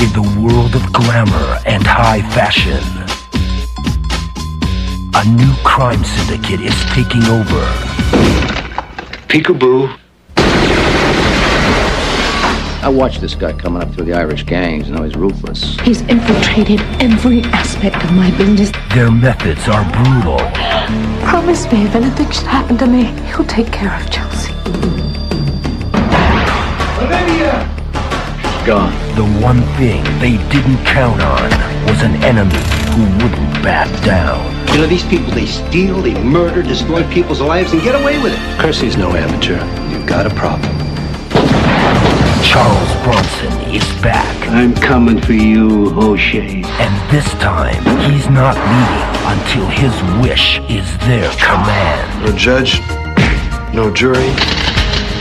In the world of glamour and high fashion, a new crime syndicate is taking over. Peekaboo. I watched this guy coming up through the Irish gangs, and now he's ruthless. He's infiltrated every aspect of my business. Their methods are brutal. Promise me if anything should happen to me, he'll take care of Chelsea. Gone. The one thing they didn't count on was an enemy who wouldn't back down. You know, these people, they steal, they murder, destroy people's lives, and get away with it. Kersey's no amateur. You've got a problem. Charles Bronson is back, I'm coming for you, O'Shea. and this time he's not leaving until his wish is their command. No judge, no jury,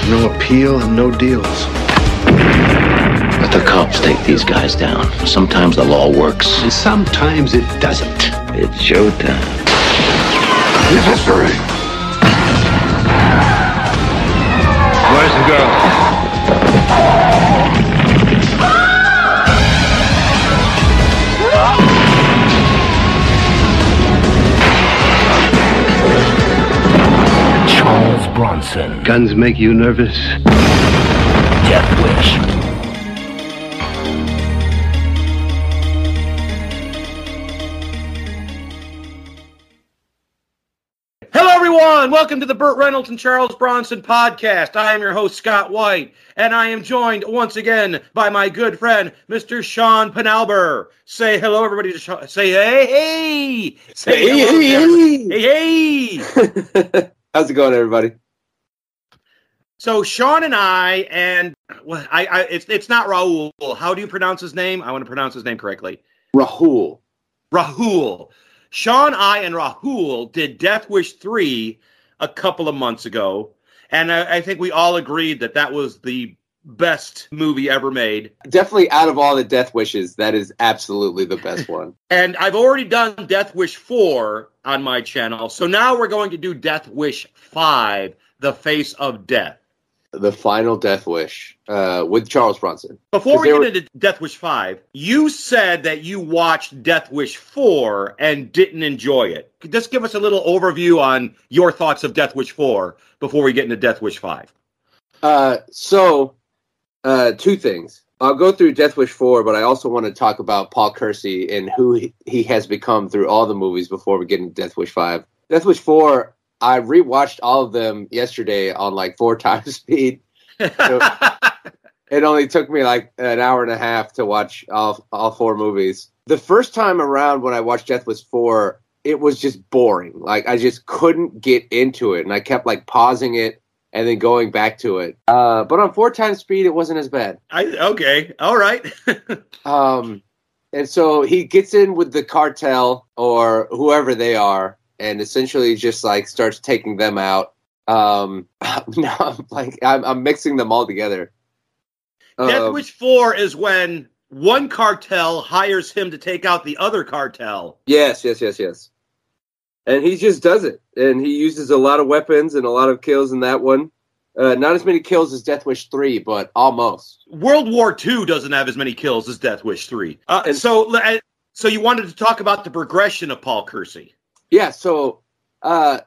no appeal, and no deals. Let the cops take these guys down. Sometimes the law works. And sometimes it doesn't. It's showtime. His history. Where's the girl? Charles Bronson, Guns make you nervous? Death Wish. Everyone. Welcome to the Burt Reynolds and Charles Bronson podcast. I am your host, Scott White, and I am joined once again by my good friend, Mr. Sean Penalber. Say hello, everybody. Say hey, hey. Say Hey, hello, hey, everybody. hey, hey. How's it going, everybody? So Sean and I, and well, I, I, it's it's not Raul. How do you pronounce his name? I want to pronounce his name correctly. Rahul. Rahul. Sean, I, and Rahul did Death Wish 3 a couple of months ago. And I, I think we all agreed that that was the best movie ever made. Definitely out of all the death wishes, that is absolutely the best one. And I've already done Death Wish 4 on my channel. So now we're going to do Death Wish 5, The Face of Death. The final death wish uh, with Charles Bronson. Before we get were- into Death Wish 5, you said that you watched Death Wish 4 and didn't enjoy it. Just give us a little overview on your thoughts of Death Wish 4 before we get into Death Wish 5. Uh, so, uh, two things. I'll go through Death Wish 4, but I also want to talk about Paul Kersey and who he, he has become through all the movies before we get into Death Wish 5. Death Wish 4, I rewatched all of them yesterday on like four times speed. It only took me like an hour and a half to watch all, all four movies. The first time around when I watched Death Wish 4, it was just boring. Like I just couldn't get into it, and I kept like pausing it and then going back to it. Uh, but on four times speed, it wasn't as bad. I, okay, all right. Um, and so he gets in with the cartel or whoever they are, and essentially just like starts taking them out. Um, now I'm like I'm, I'm mixing them all together. Death Um, Wish 4 is when one cartel hires him to take out the other cartel. Yes, yes, yes, yes. And he just does it, and he uses a lot of weapons and a lot of kills in that one. Uh, not as many kills as Death Wish three, but almost. World War II doesn't have as many kills as Death Wish 3. Uh, And- so, uh, so you wanted to talk about the progression of Paul Kersey. Yeah. So uh,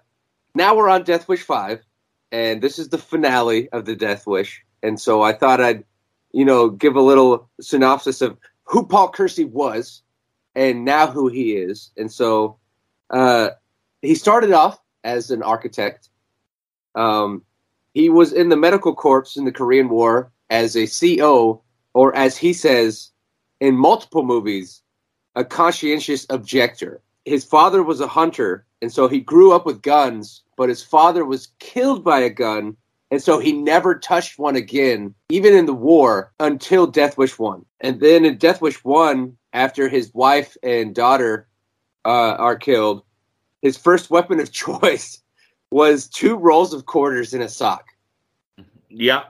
now we're on Death Wish five, and this is the finale of the Death Wish. And so I thought I'd, you know, give a little synopsis of who Paul Kersey was, and now who he is. And so uh, he started off as an architect. Um, he was in the medical corps in the Korean War as a CO, or as he says in multiple movies, a conscientious objector. His father was a hunter, and so he grew up with guns, but his father was killed by a gun, and so he never touched one again, even in the war, until Death Wish 1. And then in Death Wish 1, after his wife and daughter uh, are killed, his first weapon of choice was two rolls of quarters in a sock, Yeah.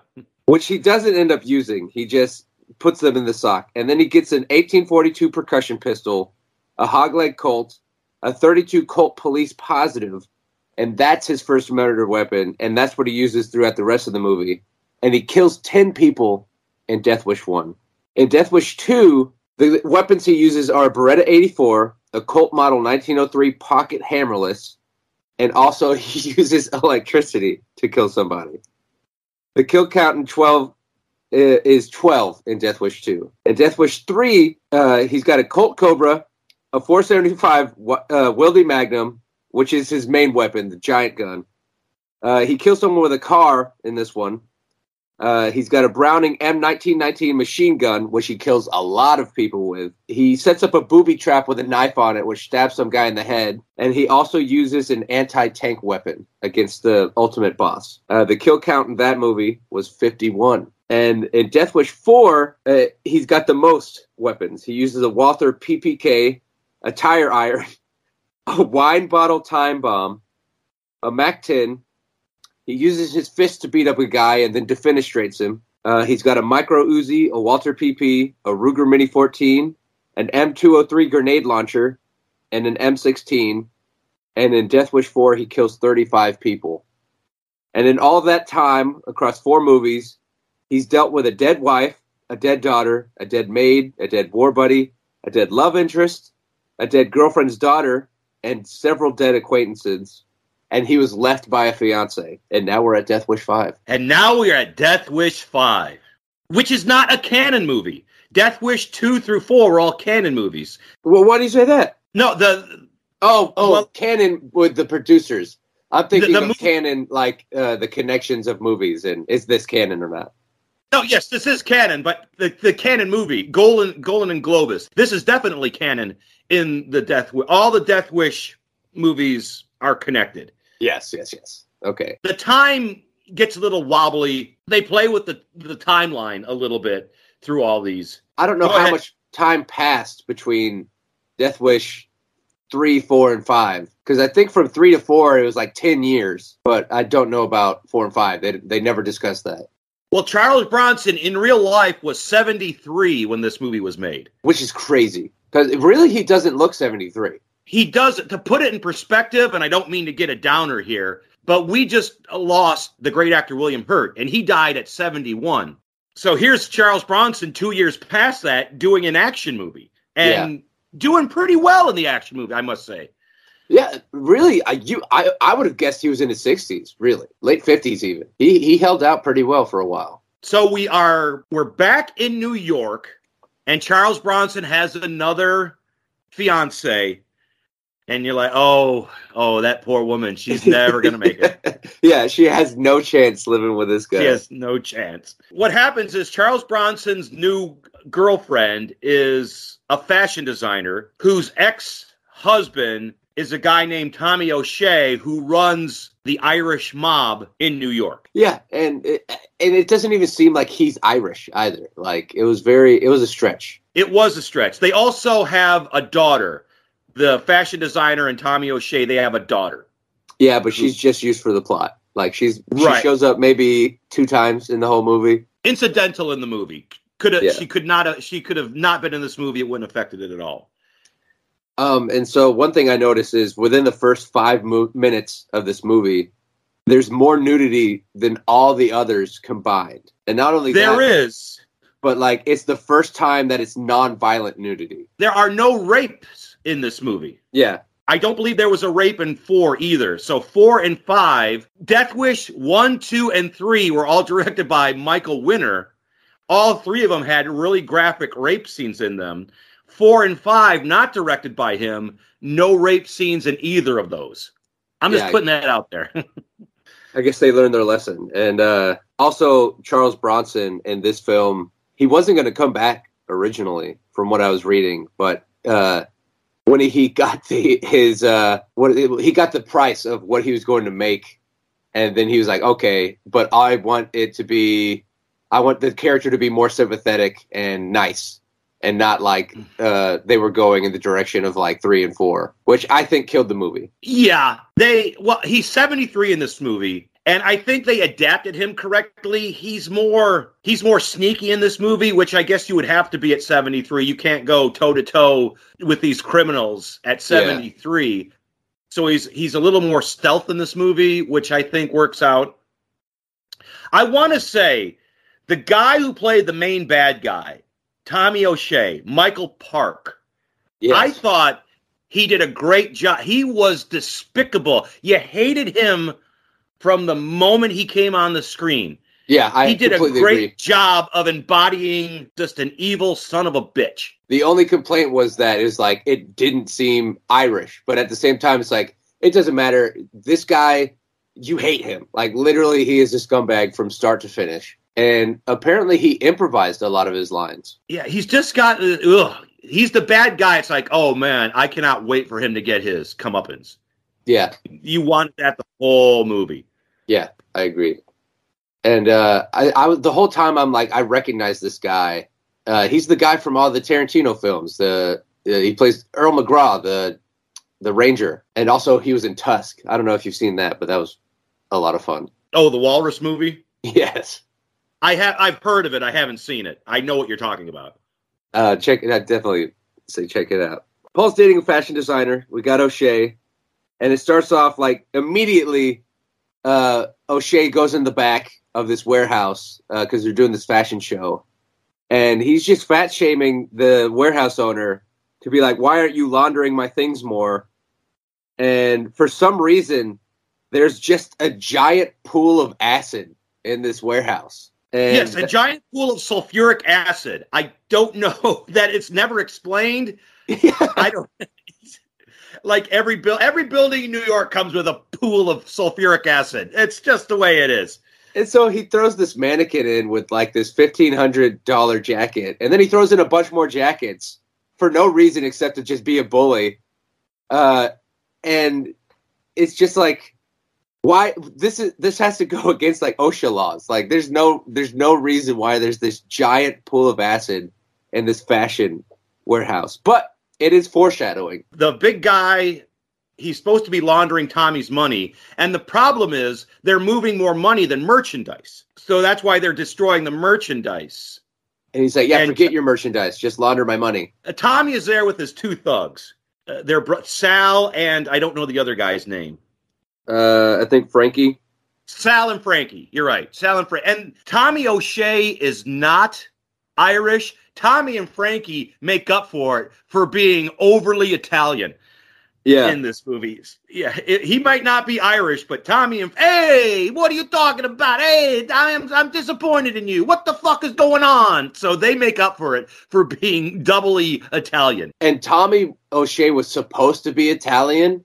which he doesn't end up using. He just puts them in the sock. And then he gets an 1842 percussion pistol, a hogleg Colt, a 32 Colt Police Positive, and that's his first murder weapon. And that's what he uses throughout the rest of the movie. And he kills 10 people in Death Wish 1. In Death Wish 2, the weapons he uses are a Beretta 84, a Colt Model 1903 pocket hammerless, and also he uses electricity to kill somebody. The kill count in 12 uh, is 12 in Death Wish 2. In Death Wish 3, uh, he's got a Colt Cobra, a 475 uh, Magnum, which is his main weapon, the giant gun. Uh, he kills someone with a car in this one. Uh, he's got a Browning M1919 machine gun, which he kills a lot of people with. He sets up a booby trap with a knife on it, which stabs some guy in the head. And he also uses an anti tank weapon against the ultimate boss. Uh, the kill count in that movie was 51. And in Death Wish 4, uh, he's got the most weapons. He uses a Walther PPK, a tire iron, a wine bottle time bomb, a MAC 10, he uses his fist to beat up a guy and then defenestrates him. Uh, he's got a micro Uzi, a Walther PP, a Ruger Mini 14, an M203 grenade launcher, and an M16. And in Death Wish 4, he kills 35 people. And in all that time, across four movies, he's dealt with a dead wife, a dead daughter, a dead maid, a dead war buddy, a dead love interest, a dead girlfriend's daughter, and several dead acquaintances and he was left by a fiance. And now we're at Death Wish 5. And now we're at Death Wish 5, which is not a Cannon movie. Death Wish 2 through 4 were all Cannon movies. Well, why do you say that? No, the. Oh, oh, well, Cannon with the producers. I'm thinking The- the of canon, like uh, the connections of movies, and is this canon or not? No, yes, this is canon, but the, the Cannon movie, Golan, Golan and Globus, this is definitely canon in the Death Wish. All the Death Wish movies are connected. Yes, yes, yes. Okay. the time gets a little wobbly. They play with the the timeline a little bit through all these. I don't know Go how ahead. much time passed between Death Wish three, four, and five. Because I think from three to four it was like ten years, but I don't know about four and five. They they never discussed that, Well, Charles Bronson in real life was 73 when this movie was made. which is crazy. Because really, he doesn't look seventy three. He does to put it in perspective, and I don't mean to get a downer here, but we just lost the great actor William Hurt, and he died at 71. So here's Charles Bronson two years past that doing an action movie and doing pretty well in the action movie, I must say. Yeah, really. I you I I would have guessed he was in his sixties, really late fifties even. He he held out pretty well for a while. So we are we're back in New York, and Charles Bronson has another fiance, and you're like, oh, oh, that poor woman, she's never gonna make it. yeah, she has no chance living with this guy. She has no chance. What happens is Charles Bronson's new girlfriend is a fashion designer whose ex-husband is a guy named Tommy O'Shea who runs the Irish mob in New York. Yeah, and it, and it doesn't even seem like he's Irish either. Like it was very, it was a stretch. It was a stretch. They also have a daughter. The fashion designer and Tommy O'Shea, they have a daughter. Yeah, but she's just used for the plot. Like she's she Right. shows up maybe two times in the whole movie. Incidental in the movie. Could have Yeah. she could not have she could have not been in this movie, it wouldn't have affected it at all. Um, and so one thing I noticed is within the first five mo- minutes of this movie, there's more nudity than all the others combined. And not only There that, is. but like it's the first time that it's non-violent nudity. There are no rapes in this movie. Yeah, I don't believe there was a rape in four either. So four and five, Death Wish one, two, and three were all directed by Michael Winner. All three of them had really graphic rape scenes in them. Four and five, not directed by him, no rape scenes in either of those. I'm just Yeah. putting that out there. I guess they learned their lesson. And uh, also Charles Bronson in this film, he wasn't going to come back originally, from what I was reading, but uh, when he, he got the his uh, what he got the price of what he was going to make, and then he was like, okay, but I want it to be, I want the character to be more sympathetic and nice. And not like uh, they were going in the direction of like three and four, which I think killed the movie. Yeah, they well, he's 73 in this movie, and I think they adapted him correctly. He's more he's more sneaky in this movie, which I guess you would have to be at 73. You can't go toe to toe with these criminals at 73. So he's he's a little more stealth in this movie, which I think works out. I want to say the guy who played the main bad guy Tommy O'Shea, Michael Park. Yes. I thought he did a great job. He was despicable. You hated him from the moment he came on the screen. yeah, I he did a great agree. job of embodying just an evil son of a bitch. The only complaint was that is like it didn't seem Irish, but at the same time, it's like it doesn't matter. This guy, you hate him. Like literally, he is a scumbag from start to finish. And apparently, he improvised a lot of his lines. Yeah, he's just got. Ugh, he's the bad guy. It's like, oh man, I cannot wait for him to get his comeuppance. Yeah, You wanted that the whole movie. yeah, I agree. And uh, I, I the whole time I'm like, I recognize this guy. Uh, he's the guy from all the Tarantino films. The uh, he plays Earl McGraw, the the Ranger, and also he was in Tusk. I don't know if you've seen that, but that was a lot of fun. Oh, the Walrus movie. Yes. I have. I've heard of it. I haven't seen it. I know what you're talking about. Uh, check it out. Definitely say check it out. Paul's dating a fashion designer. We got O'Shea, and it starts off like immediately. Uh, O'Shea goes in the back of this warehouse because they're doing this fashion show, and he's just fat shaming the warehouse owner to be like, "Why aren't you laundering my things more?" And for some reason, there's just a giant pool of acid in this warehouse. And yes, a giant pool of sulfuric acid. I don't know that it's never explained. I don't. like every bill, every building in New York comes with a pool of sulfuric acid. It's just the way it is. And so he throws this mannequin in with like this fifteen hundred dollar jacket, and then he throws in a bunch more jackets for no reason except to just be a bully. Uh, and it's just like, why this is this has to go against like OSHA laws. Like, there's no there's no reason why there's this giant pool of acid in this fashion warehouse, but it is foreshadowing. The big guy, he's supposed to be laundering Tommy's money, and the problem is they're moving more money than merchandise. So that's why they're destroying the merchandise. And he's like, "Yeah, And- forget your merchandise, just launder my money." Uh, Tommy is there with his two thugs. Uh, they're Sal and I don't know the other guy's name. Uh, I think Frankie. Sal and Frankie. You're right. Sal and Frankie. And Tommy O'Shea is not Irish. Tommy and Frankie make up for it for being overly Italian Yeah, in this movie. Yeah, it- he might not be Irish, but Tommy and hey, what are you talking about? Hey, I'm I'm disappointed in you. What the fuck is going on? So they make up for it for being doubly Italian. and Tommy O'Shea was supposed to be Italian,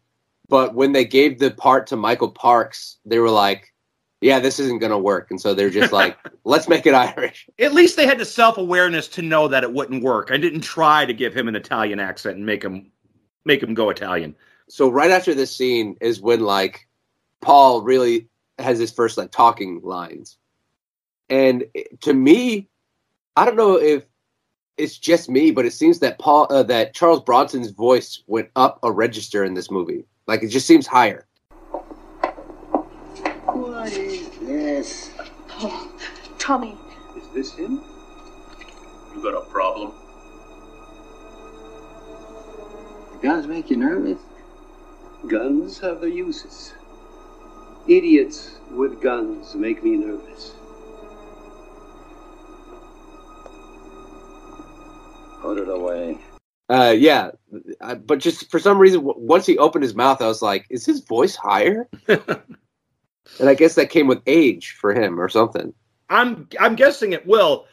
but when they gave the part to Michael Parks, they were like, "Yeah, this isn't going to work," and so they're just like, "Let's make it Irish." At least they had the self awareness to know that it wouldn't work. I didn't try to give him an Italian accent and make him make him go Italian. So right after this scene is when like Paul really has his first like talking lines, and to me, I don't know if it's just me, but it seems that Paul uh, that Charles Bronson's voice went up a register in this movie. Like it just seems higher. What is this? Tommy, Is this him? You got a problem? Guns make you nervous? Guns have their uses. Idiots with guns make me nervous. Put it away. Uh, yeah, uh, but just for some reason, w- once he opened his mouth, I was like, "Is his voice higher?" and I guess that came with age for him or something. I'm I'm guessing it will.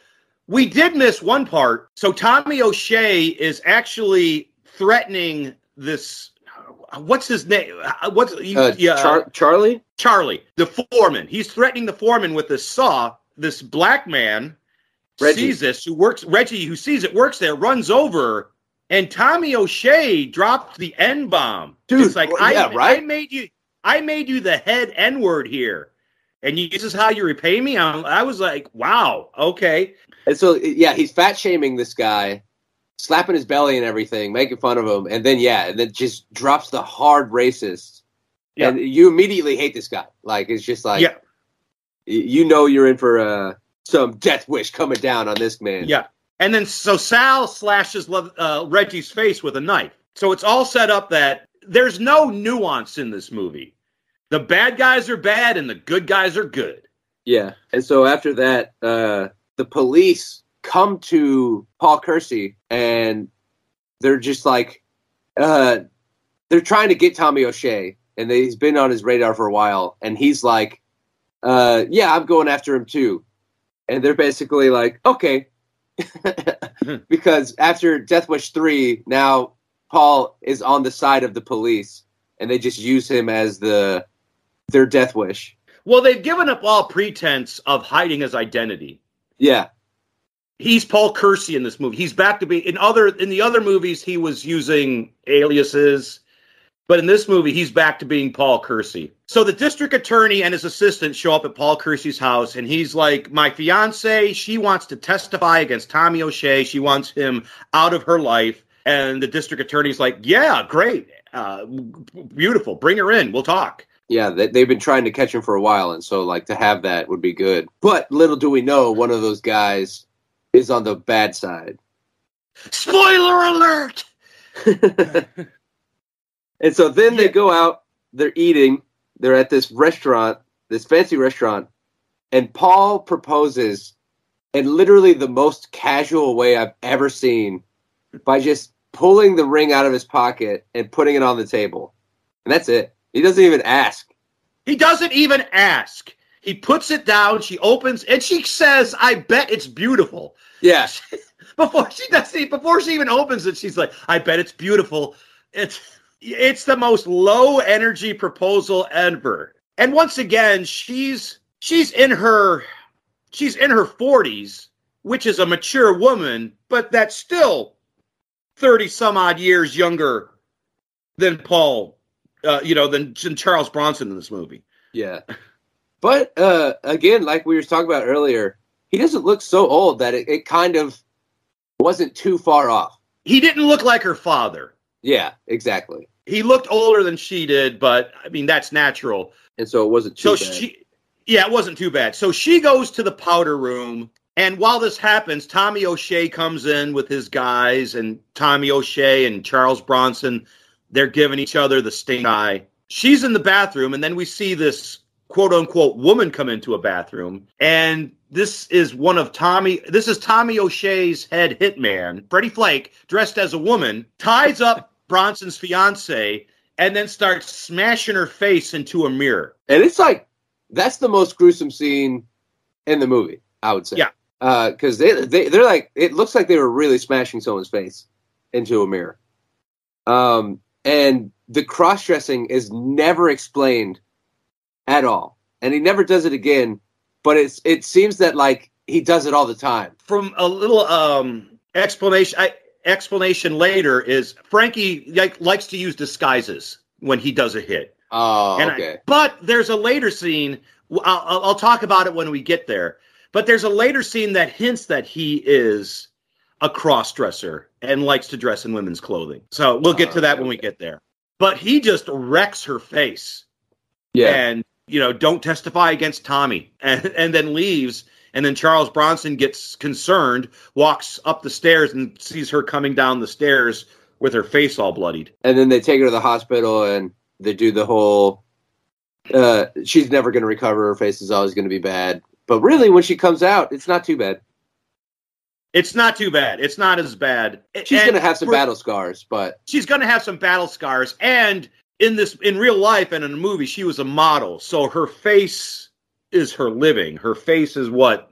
We did miss one part. So Tommy O'Shea is actually threatening this. What's his name? What's you, Uh, yeah, Char- Charlie. Charlie, the foreman. He's threatening the foreman with this saw. This black man Reggie. sees this, who works Reggie, who sees it, works there, runs over, and Tommy O'Shea dropped the N bomb. Dude, it's like well, I, yeah, right? I made you, I made you the head N word here, and you, this is how you repay me. i I was like, wow, okay. And so, yeah, he's fat shaming this guy, slapping his belly and everything, making fun of him, and then yeah, and then just drops the hard racist. Yeah. And you immediately hate this guy. Like it's just like, yeah, you know, you're in for uh, some death wish coming down on this man. yeah. And then so Sal slashes uh, Reggie's face with a knife. So it's all set up that there's no nuance in this movie. The bad guys are bad and the good guys are good. Yeah. And so after that, uh, the police come to Paul Kersey and they're just like, uh, they're trying to get Tommy O'Shea, and they, he's been on his radar for a while, and he's like, uh, yeah, I'm going after him too. And they're basically like, okay. because after Death Wish 3, now Paul is on the side of the police, and they just use him as the their Death Wish. Well, they've given up all pretense of hiding his identity. Yeah, He's Paul Kersey in this movie. He's back to be in other in the other movies he was using aliases, but in this movie he's back to being Paul Kersey. So the district attorney and his assistant show up at Paul Kersey's house and he's like, "My fiance, she wants to testify against Tommy O'Shea. She wants him out of her life." And the district attorney's like, "Yeah, great. Uh, beautiful. Bring her in. We'll talk." yeah, they, they've been trying to catch him for a while, and so like to have that would be good. But little do we know, one of those guys is on the bad side. Spoiler alert. And so then they go out, they're eating, they're at this restaurant, this fancy restaurant, and Paul proposes in literally the most casual way I've ever seen by just pulling the ring out of his pocket and putting it on the table. And that's it. He doesn't even ask. He doesn't even ask. He puts it down. She opens and she says, "I bet it's beautiful." Yeah. before she does it, before she even opens it, she's like, "I bet it's beautiful." It's it's the most low energy proposal ever. And once again, she's she's in her she's in her 40s, which is a mature woman, but that's still 30 some odd years younger than Paul uh, you know, than, than Charles Bronson in this movie. Yeah. But uh, again, like we were talking about earlier, he doesn't look so old that it, it kind of wasn't too far off. He didn't look like her father. Yeah, exactly. He looked older than she did, but I mean that's natural. And so it wasn't too So bad. she, yeah, it wasn't too bad. So she goes to the powder room, and while this happens, Tommy O'Shea comes in with his guys, and Tommy O'Shea and Charles Bronson, they're giving each other the stink eye. She's in the bathroom, and then we see this quote unquote woman come into a bathroom, and this is one of Tommy. This is Tommy O'Shea's head hitman, Freddie Flake, dressed as a woman, ties up Bronson's fiance, and then starts smashing her face into a mirror. and it's like that's the most gruesome scene in the movie, I would say. Yeah. Because they, they they're like it looks like they were really smashing someone's face into a mirror. Um, and the cross dressing is never explained at all, and he never does it again. But it's it seems that like he does it all the time. from a little um explanation I, explanation later is Frankie like, likes to use disguises when he does a hit. Oh, And I- okay. but there's a later scene. I'll, I'll, I'll talk about it when we get there. But there's a later scene that hints that he is a cross dresser and likes to dress in women's clothing. So we'll get to that when we get there. But he just wrecks her face yeah. and you know don't testify against Tommy and and then leaves and then Charles Bronson gets concerned walks up the stairs and sees her coming down the stairs with her face all bloodied. And then they take her to the hospital and they do the whole uh she's never going to recover her face is always going to be bad. But really when she comes out it's not too bad. It's not too bad. It's not as bad. She's going to have some battle scars but she's going to have some battle scars. And in this in real life and in a movie she was a model. So her face is her living. Her face is what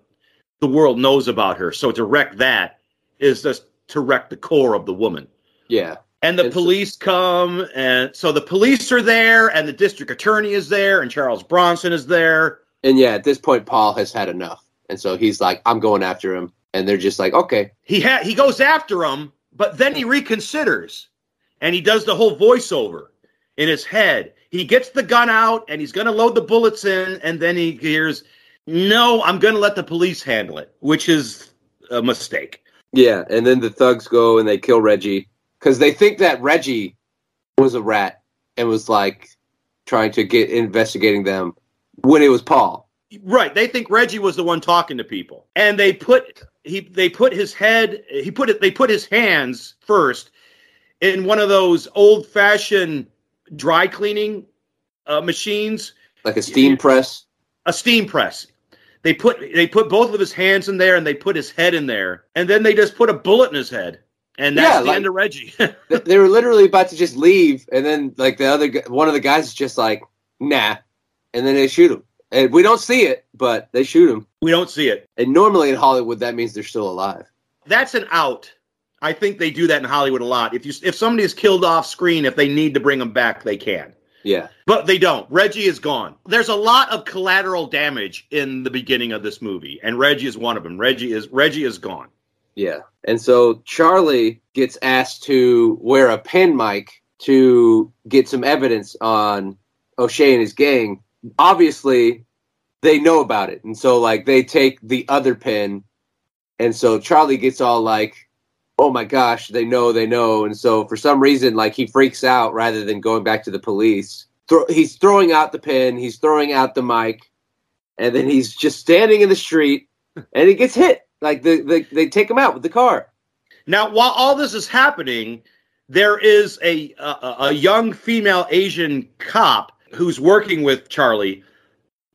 the world knows about her. So to wreck that is just to wreck the core of the woman. Yeah. And the so- police come, and so the police are there, and the district attorney is there, and Charles Bronson is there. and yeah at this point paul has had enough. And so he's like i'm going after him. And they're just like okay. He ha- he goes after him, but then he reconsiders, and he does the whole voiceover in his head. He gets the gun out, and he's going to load the bullets in, and then he hears, "No, I'm going to let the police handle it," which is a mistake. yeah and then the thugs go and they kill reggie because they think that reggie was a rat and was like trying to get investigating them when it was paul Right. They think Reggie was the one talking to people. And they put he they put his head he put it they put his hands first in one of those old fashioned dry cleaning uh, machines, like a steam press a steam press. They put they put both of his hands in there and they put his head in there, and then they just put a bullet in his head, and that's Yeah, the like- end of Reggie. They were literally about to just leave, and then like the other one of the guys is just like, nah, and then they shoot him. And we don't see it, but they shoot him. we don't see it. And normally in Hollywood, that means they're still alive. That's an out. I think they do that in Hollywood a lot. If you if somebody is killed off screen, if they need to bring them back, they can. Yeah, But they don't. Reggie is gone. There's a lot of collateral damage in the beginning of this movie, and Reggie is one of them. Reggie is Reggie is gone. yeah. And so Charlie gets asked to wear a pen mic to get some evidence on O'Shea and his gang. Obviously, they know about it, and so like they take the other pin, and so Charlie gets all like, "Oh my gosh, they know, they know," and so for some reason, like he freaks out rather than going back to the police. Throw, he's throwing out the pin, he's throwing out the mic, and then he's just standing in the street, and he gets hit. Like the, the they take him out with the car. Now, while all this is happening, there is a a, a young female Asian cop who's working with Charlie,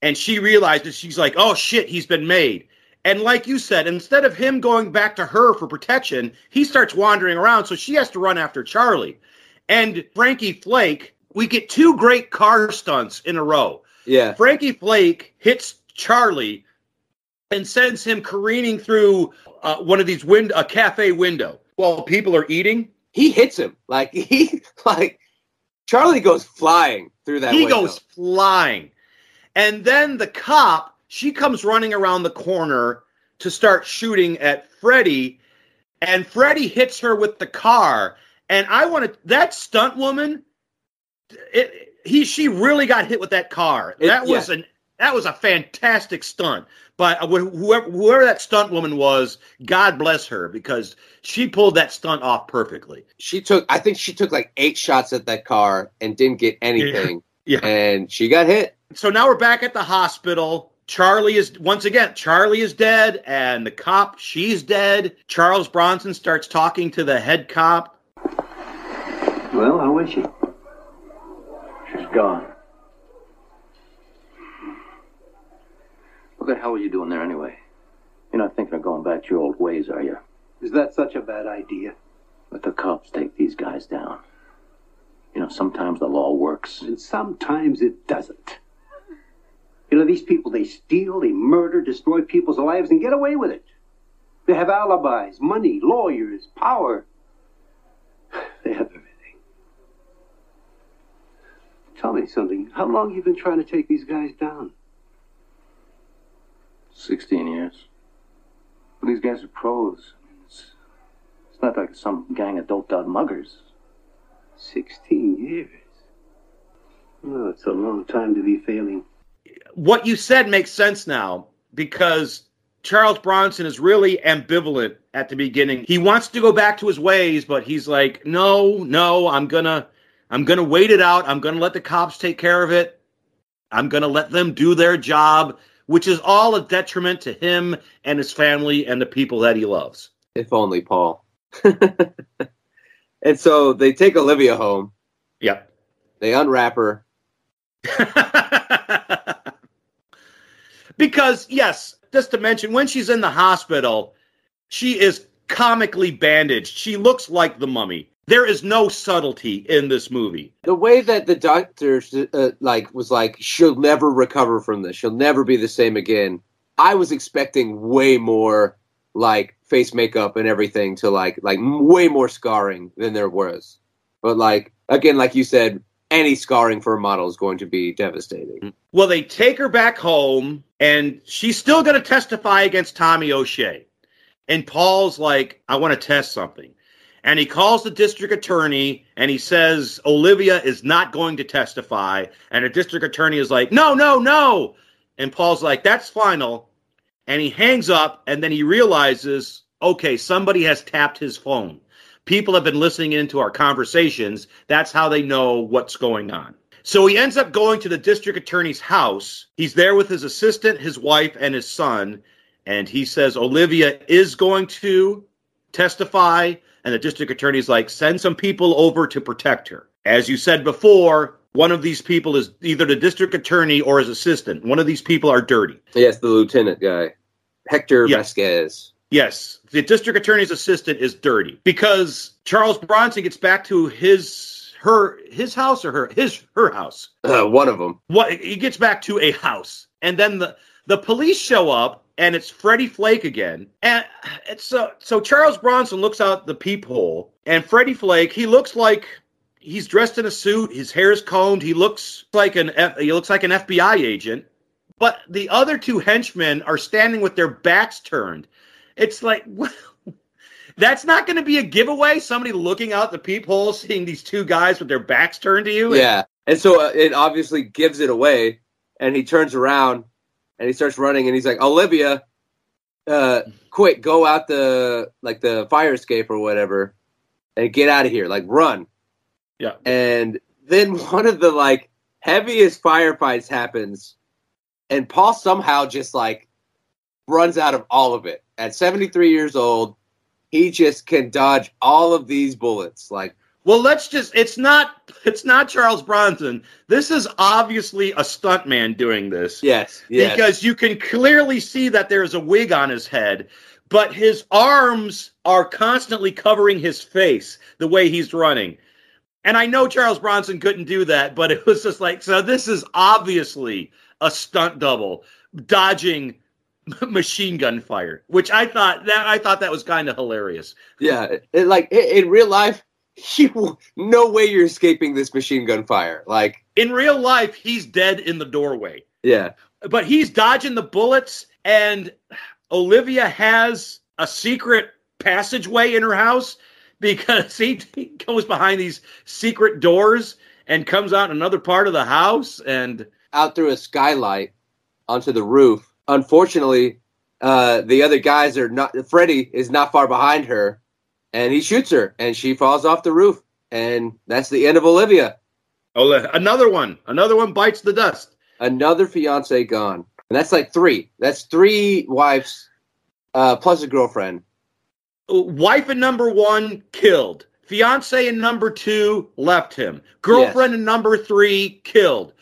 and she realizes she's like, "Oh shit, he's been made." And like you said, instead of him going back to her for protection, he starts wandering around, so she has to run after Charlie. And Frankie Flake, we get two great car stunts in a row. Yeah, Frankie Flake hits Charlie and sends him careening through uh, one of these wind a cafe window while people are eating. he hits him like he like Charlie goes flying through that. he window. goes flying, and then the cop she comes running around the corner to start shooting at Freddy, and Freddy hits her with the car. And I want to that stunt woman. It, he she really got hit with that car. It- that was yeah. an that was a fantastic stunt. But uh, whoever whoever that stunt woman was, God bless her because she pulled that stunt off perfectly. She took, I think she took like eight shots at that car and didn't get anything, Yeah. and she got hit. So now we're back at the hospital. Charlie is once again, Charlie is dead, and the cop, she's dead. Charles Bronson starts talking to the head cop. Well, how is she? She's gone. What the hell are you doing there anyway? You're not thinking of going back to your old ways, are you? Is that such a bad idea? Let the cops take these guys down. You know, sometimes the law works. And sometimes it doesn't. You know, these people, they steal, they murder, destroy people's lives, and get away with it. They have alibis, money, lawyers, power. They have everything. Tell me something. How long have you been trying to take these guys down? 16 years. But these guys are pros. It's, it's not like some gang of doped out muggers. 16 years. Oh, it's a long time to be failing. What you said makes sense now because Charles Bronson is really ambivalent at the beginning. He wants to go back to his ways, but he's like, "No, no, I'm gonna, I'm gonna wait it out. I'm gonna let the cops take care of it. I'm gonna let them do their job." Which is all a detriment to him and his family and the people that he loves. If only Paul. and so they take Olivia home. Yep. They unwrap her. because yes, just to mention, when she's in the hospital, she is comically bandaged. She looks like the mummy. There is no subtlety in this movie. The way that the doctor uh, like was like, she'll never recover from this. She'll never be the same again. I was expecting way more like face makeup and everything to like like way more scarring than there was. But like again, like you said, any scarring for a model is going to be devastating. Well, they take her back home, and she's still going to testify against Tommy O'Shea. And Paul's like, I want to test something. And he calls the district attorney and he says, Olivia is not going to testify. And the district attorney is like, No, no, no. And Paul's like, That's final. And he hangs up and then he realizes, okay, somebody has tapped his phone. People have been listening into our conversations. That's how they know what's going on. So he ends up going to the district attorney's house. He's there with his assistant, his wife, and his son. And he says Olivia is going to testify. And the district attorney's like, send some people over to protect her. As you said before, one of these people is either the district attorney or his assistant. One of these people are dirty. Yes, the lieutenant guy, Hector Yeah. Vasquez. Yes, the district attorney's assistant is dirty because Charles Bronson gets back to his her his house or her his her house. Uh, one of them. What he gets back to a house, and then the the police show up, and it's Freddie Flake again. And it's so so Charles Bronson looks out the peephole, and Freddie Flake he looks like he's dressed in a suit, his hair is combed, he looks like an F, he looks like an FBI agent. But the other two henchmen are standing with their backs turned. It's like that's not going to be a giveaway. Somebody looking out the peephole, seeing these two guys with their backs turned to you. Yeah, and so uh, it obviously gives it away, and he turns around and he starts running, and he's like, Olivia, uh, quick, go out the like the fire escape or whatever, and get out of here, like run. Yeah. And then one of the like heaviest firefights happens, and Paul somehow just like runs out of all of it. At 73 years old, he just can dodge all of these bullets. Like, Well, let's just it's not it's not Charles Bronson. This is obviously a stuntman doing this. yes, yes. Because you can clearly see that there's a wig on his head, but his arms are constantly covering his face the way he's running. And I know Charles Bronson couldn't do that, but it was just like so this is obviously a stunt double dodging machine gun fire, which I thought that I thought that was kind of hilarious. Yeah, it, it- like i- in real life, you no way you're escaping this machine gun fire. Like, In real life, he's dead in the doorway. yeah, but he's dodging the bullets and olivia has a secret passageway in her house because he, he goes behind these secret doors and comes out in another part of the house and out through a skylight onto the roof. Unfortunately, uh, the other guys are not. Freddy is not far behind her, and he shoots her, and she falls off the roof, and that's the end of Olivia. Oli- another one another one bites the dust Another fiance gone, and that's like three. That's three wives, uh, plus a girlfriend. wife in number one killed fiance in number two left him girlfriend in number three killed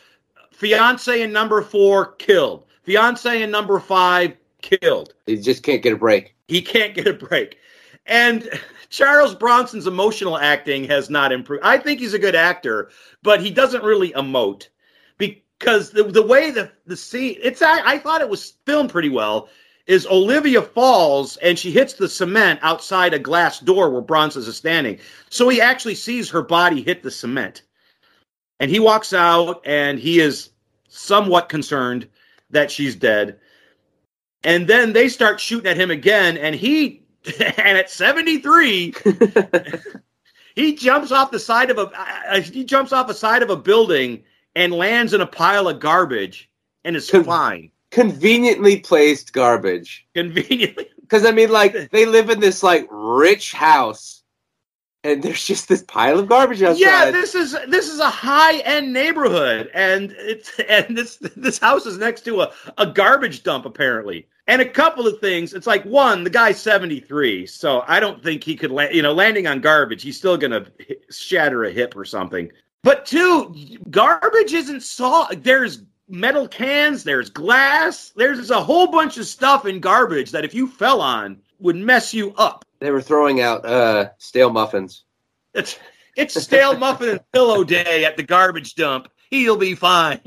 fiance in number four killed fiance in number five killed He just can't get a break. he can't get a break. And Charles Bronson's emotional acting has not improved. I think he's a good actor, but he doesn't really emote because the, the way the the scene it's I, I thought it was filmed pretty well is Olivia falls and she hits the cement outside a glass door where Bronson is standing. So he actually sees her body hit the cement. And he walks out and he is somewhat concerned that she's dead. And then they start shooting at him again, and he and at 73, he jumps off the side of a uh, he jumps off the side of a building and lands in a pile of garbage and is Con- fine. Conveniently placed garbage. Conveniently. Because I mean, like they live in this like rich house, and there's just this pile of garbage outside. Yeah, this is this is a high end neighborhood, and it's and this this house is next to a, a garbage dump apparently. And a couple of things. It's like one, the guy's seventy three, so I don't think he could land. You know, landing on garbage, he's still gonna shatter a hip or something. But two, garbage isn't saw. There's metal cans, there's glass, there's a whole bunch of stuff in garbage that if you fell on would mess you up. They were throwing out uh, stale muffins. It's it's stale muffin and pillow day at the garbage dump. He'll be fine.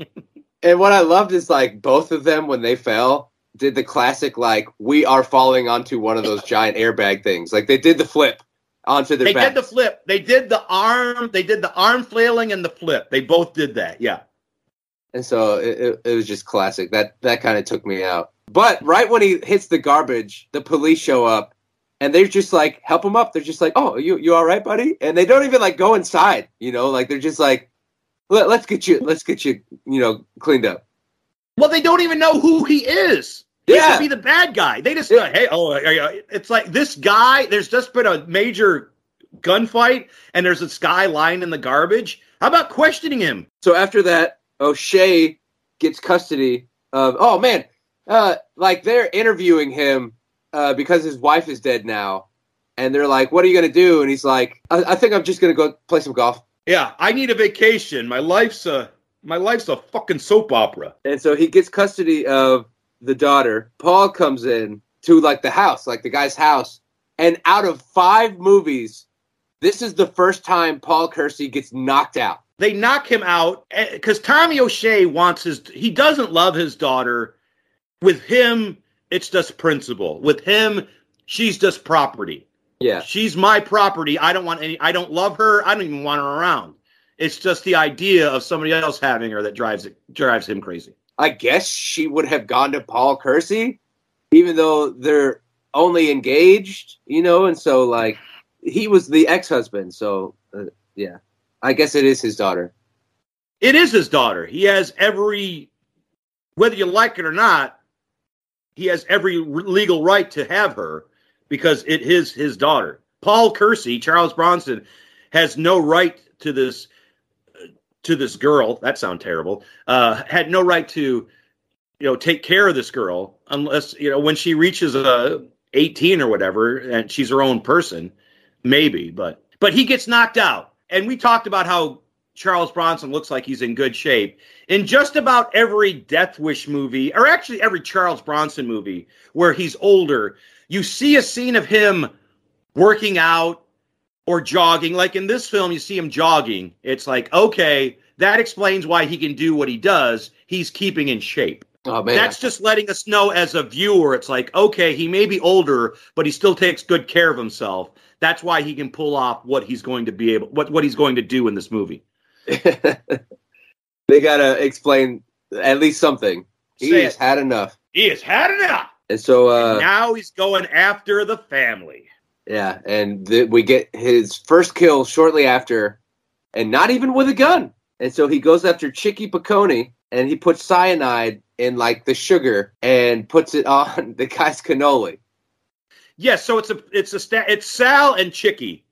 And what I loved is like both of them when they fell did the classic like we are falling onto one of those giant airbag things. Like they did the flip onto their They back. did the flip. They did the arm. They did the arm flailing and the flip. They both did that. Yeah. and so it, it, it was just classic. That that kind of took me out. But right when he hits the garbage, the police show up and they're just like help him up. They're just like, "Oh, you you all right, buddy?" And they don't even like go inside. You know, like they're just like, Let, "Let's get you let's get you you know cleaned up." Well, they don't even know who he is. He Yeah. should be the bad guy. They just Yeah. hey, oh, it's like this guy. There's just been a major gunfight, and there's this guy lying in the garbage. How about questioning him? So after that, O'Shea gets custody of. Oh man, uh, like they're interviewing him uh, because his wife is dead now, and they're like, "What are you gonna do?" And he's like, "I, I think I'm just gonna go play some golf." Yeah, I need a vacation. My life's a my life's a fucking soap opera. And so he gets custody of the daughter. Paul comes in to like the house, like the guy's house. And out of five movies, this is the first time Paul Kersey gets knocked out. They knock him out because Tommy O'Shea wants his. He doesn't love his daughter. With him, it's just principle. With him, she's just property. Yeah. She's my property. I don't want any. I don't love her. I don't even want her around. It's just the idea of somebody else having her that drives it drives him crazy. I guess she would have gone to Paul Kersey, even though they're only engaged, you know, and so like he was the ex-husband. So uh, yeah, I guess it is his daughter. It is his daughter. He has every, whether you like it or not, he has every legal right to have her because it is his daughter. Paul Kersey, Charles Bronson, has no right to this to this girl. That sounds terrible. Uh, had no right to, you know, take care of this girl unless you know when she reaches uh, 18 or whatever, and she's her own person, maybe. But but he gets knocked out, and we talked about how Charles Bronson looks like he's in good shape. In just about every Death Wish movie, or actually every Charles Bronson movie where he's older, you see a scene of him working out or jogging. Like in this film, you see him jogging. It's like, okay, that explains why he can do what he does. He's keeping in shape. Oh man, That's just letting us know as a viewer. It's like, okay, he may be older, but he still takes good care of himself. That's why he can pull off what he's going to be able, what what he's going to do in this movie. they gotta explain at least something. He Say has it. had enough, He has had enough. and so uh, now he's going after the family. yeah, and th- we get his first kill shortly after, and not even with a gun. And so he goes after Chicky Piccone, and he puts cyanide in like the sugar and puts it on the guy's cannoli. Yes, so it's a it's a sta- it's Sal and Chicky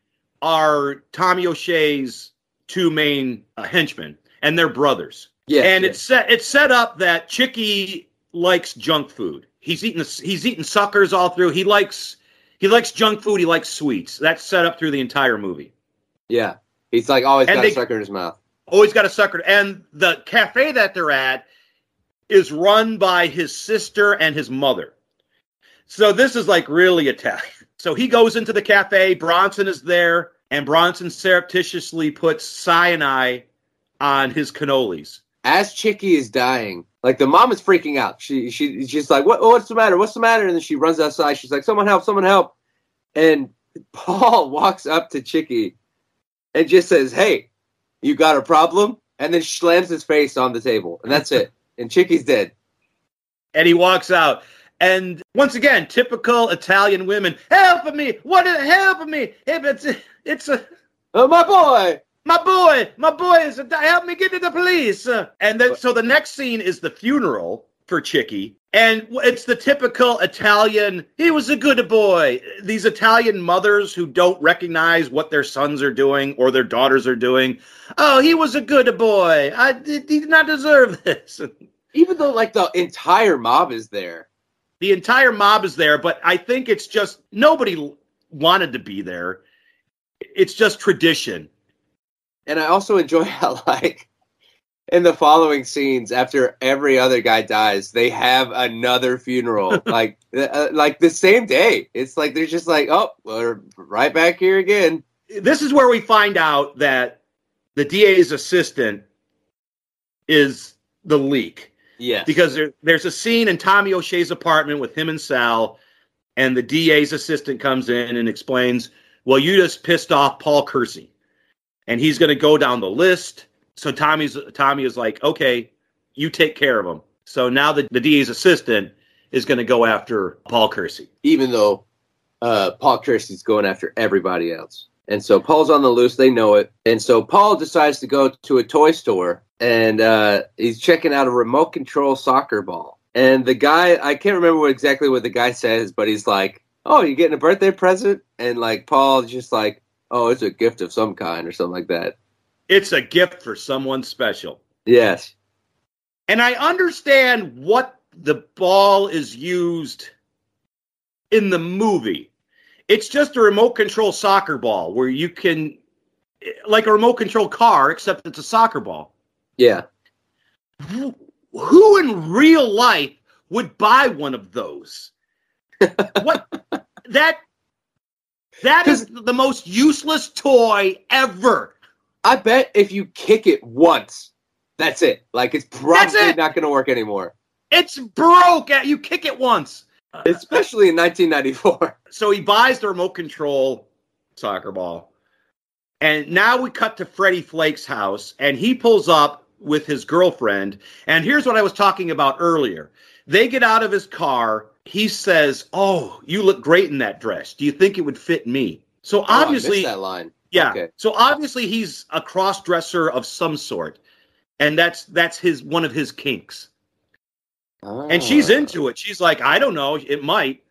are Tommy O'Shea's two main uh, henchmen, and they're brothers. Yeah, and yeah. it's set it's set up that Chicky likes junk food. He's eating he's eating suckers all through. He likes he likes junk food. He likes sweets. That's set up through the entire movie. yeah. He's like always And got they- a sucker in his mouth. Always got a sucker. And the cafe that they're at is run by his sister and his mother. So this is like really Italian. So he goes into the cafe. Bronson is there, and Bronson surreptitiously puts cyanide on his cannolis. as Chicky is dying, like the mom is freaking out. She she she's like, "What? What's the matter? What's the matter?" And then she runs outside. She's like, "Someone help! Someone help!" And Paul walks up to Chicky and just says, "Hey, you got a problem?" And then slams his face on the table, and that's it. And Chicky's dead. and he walks out. And once again, typical Italian women, help me! What? is- Help me! It's it's a Oh my boy! my boy, my boy is a, help me get to the police. And then so the next scene is the funeral for Chicky, and it's the typical Italian. He was a good boy. These Italian mothers who don't recognize what their sons are doing or their daughters are doing. Oh, he was a good boy. I he did not deserve this. Even though like the entire mob is there. The entire mob is there, but I think it's just nobody wanted to be there. It's just tradition. And I also enjoy how like in the following scenes, after every other guy dies, they have another funeral, like uh, like the same day. It's like they're just like, oh, we're right back here again. This is where we find out that the DA's assistant is the leak Yes, because there, there's a scene in Tommy O'Shea's apartment with him and Sal, and the DA's assistant comes in and explains, "Well, you just pissed off Paul Kersey, and he's going to go down the list." So Tommy's Tommy is like, "Okay, you take care of him." So now the, the DA's assistant is going to go after Paul Kersey. even though uh, Paul Kersey's going after everybody else. And so Paul's on the loose. They know it. And so Paul decides to go to a toy store and uh, he's checking out a remote control soccer ball. And the guy, I can't remember what exactly what the guy says, but he's like, "Oh, you're getting a birthday present?" And like Paul's just like, "Oh, it's a gift of some kind or something like that." It's a gift for someone special. Yes. And I understand what the ball is used in the movie. It's just a remote control soccer ball where you can like a remote control car, except it's a soccer ball. Yeah. Who, in real life would buy one of those? what that that is the most useless toy ever. I bet if you kick it once, that's it. Like it's probably it. not going to work anymore, It's broke. You kick it once. Uh, especially in 1994. So he buys the remote control soccer ball. And now we cut to Freddie Flake's house, and he pulls up with his girlfriend. And here's what I was talking about earlier. They get out of his car. He says, Oh, you look great in that dress. Do you think it would fit me? So Oh, obviously, missed that line. yeah. Okay. So obviously he's a cross dresser of some sort. And that's that's his one of his kinks. And she's Ah. into it. She's like, I don't know, it might.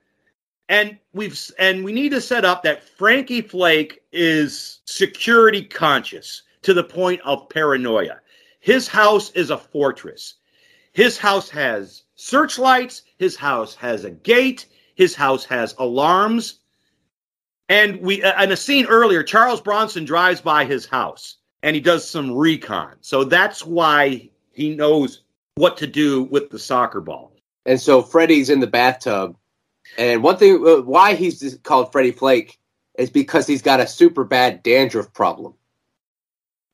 And we've and we need to set up that Frankie Flake is security conscious to the point of paranoia. His house is a fortress. His house has searchlights, his house has a gate, his house has alarms. And we uh, in a scene earlier, Charles Bronson drives by his house and he does some recon. So that's why he knows what to do with the soccer ball. And so Freddie's in the bathtub. And one thing, uh, why he's called Freddie Flake is because he's got a super bad dandruff problem.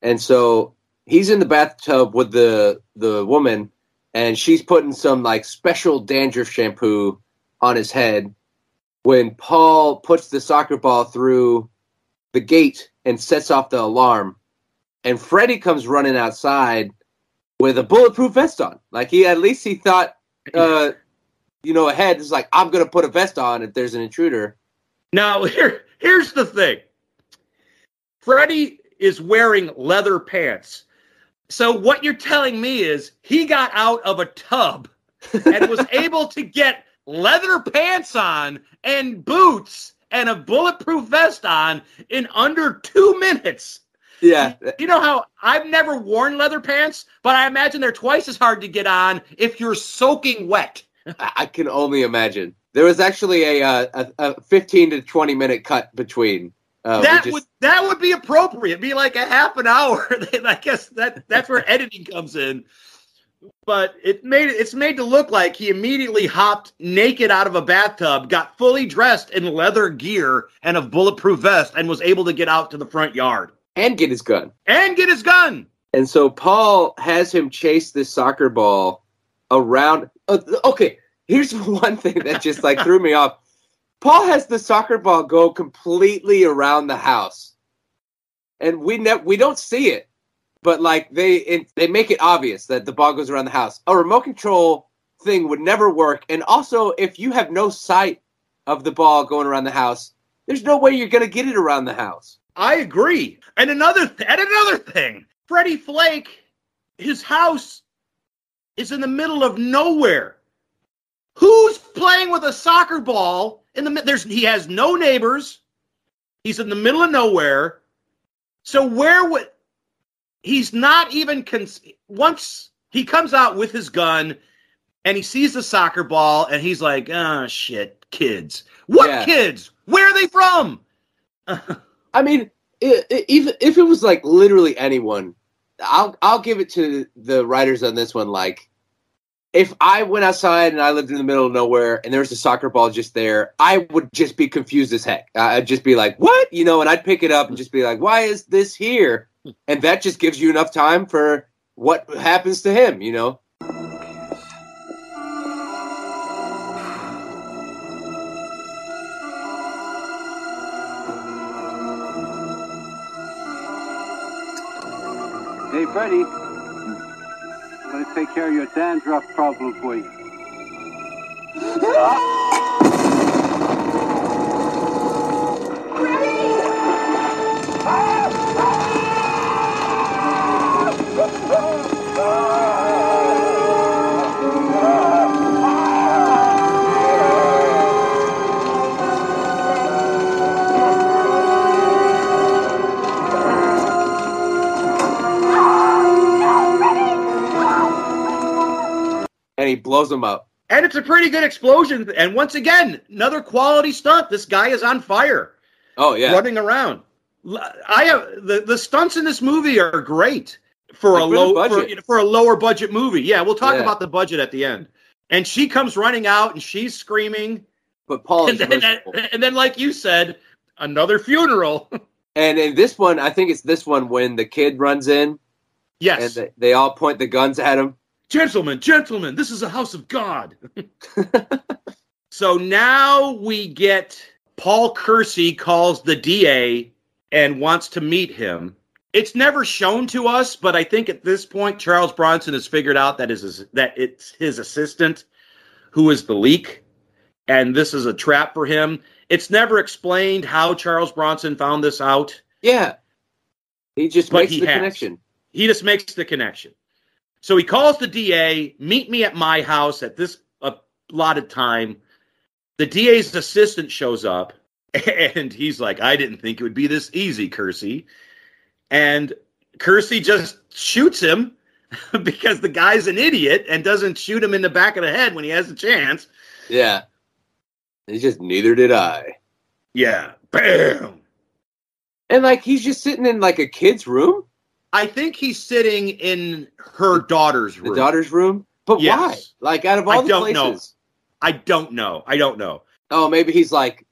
And so he's in the bathtub with the the woman, and she's putting some like special dandruff shampoo on his head. When Paul puts the soccer ball through the gate and sets off the alarm, and Freddie comes running outside with a bulletproof vest on. Like he at least he thought uh you know ahead is like I'm gonna put a vest on if there's an intruder. Now, here, here's the thing Freddie is wearing leather pants. So, what you're telling me is he got out of a tub and was able to get leather pants on and boots and a bulletproof vest on in under two minutes. Yeah. You know how I've never worn leather pants, but I imagine they're twice as hard to get on if you're soaking wet. I can only imagine. There was actually a uh, a, a 15 to 20 minute cut between. Uh, that just- would that would be appropriate. Be like a half an hour. I guess that that's where editing comes in. But it made it's made to look like he immediately hopped naked out of a bathtub, got fully dressed in leather gear and a bulletproof vest, and was able to get out to the front yard and get his gun. and get his gun. And so Paul has him chase this soccer ball around. Uh, okay, here's one thing that just like threw me off. Paul has the soccer ball go completely around the house, and we ne- we don't see it, but like they it, they make it obvious that the ball goes around the house. A remote control thing would never work, and also if you have no sight of the ball going around the house, there's no way you're gonna get it around the house. I agree. And another th- and another thing, Freddie Flake, his house is in the middle of nowhere. Who's playing with a soccer ball in the there's he has no neighbors. He's in the middle of nowhere. So where would he's not even cons- once he comes out with his gun and he sees the soccer ball and he's like, "Ah, shit, kids. What Yeah. kids? Where are they from?" I mean, even if it was like literally anyone, I'll I'll give it to the writers on this one. Like, if I went outside and I lived in the middle of nowhere and there was a soccer ball just there, I would just be confused as heck. I'd just be like, "What?" You know, and I'd pick it up and just be like, "Why is this here?" And that just gives you enough time for what happens to him. You know. Freddie. I'm gonna take care of your dandruff problem for you. He blows him up. And it's a pretty good explosion. And once again, another quality stunt. This guy is on fire, Oh yeah. running around. I have the the stunts in this movie are great for Like, a low for, for a lower budget movie. Yeah, we'll talk Yeah. about the budget at the end. And she comes running out and she's screaming, But Paul and is then, and then like you said, another funeral. And in this one, I think it's this one when the kid runs in and yes, they, they all point the guns at him. Gentlemen, gentlemen, this is a house of God. so now we get Paul Kersey calls the DA and wants to meet him. It's never shown to us, but I think at this point Charles Bronson has figured out that is that it's his assistant who is the leak, and this is a trap for him. It's never explained how Charles Bronson found this out. Yeah. He just But makes he the has. connection. He just makes the connection. So he calls the DA, meet me at my house at this uh, allotted time. The DA's assistant shows up, and he's like, I didn't think it would be this easy, Kersey. And Kersey just shoots him because the guy's an idiot and doesn't shoot him in the back of the head when he has a chance. Yeah. He's just neither did I. Yeah. Bam. And like he's just sitting in like a kid's room, I think he's sitting in her daughter's room. the daughter's room. But Yes. why? Like out of all I the don't places. know. I don't know. I don't know. Oh, maybe he's like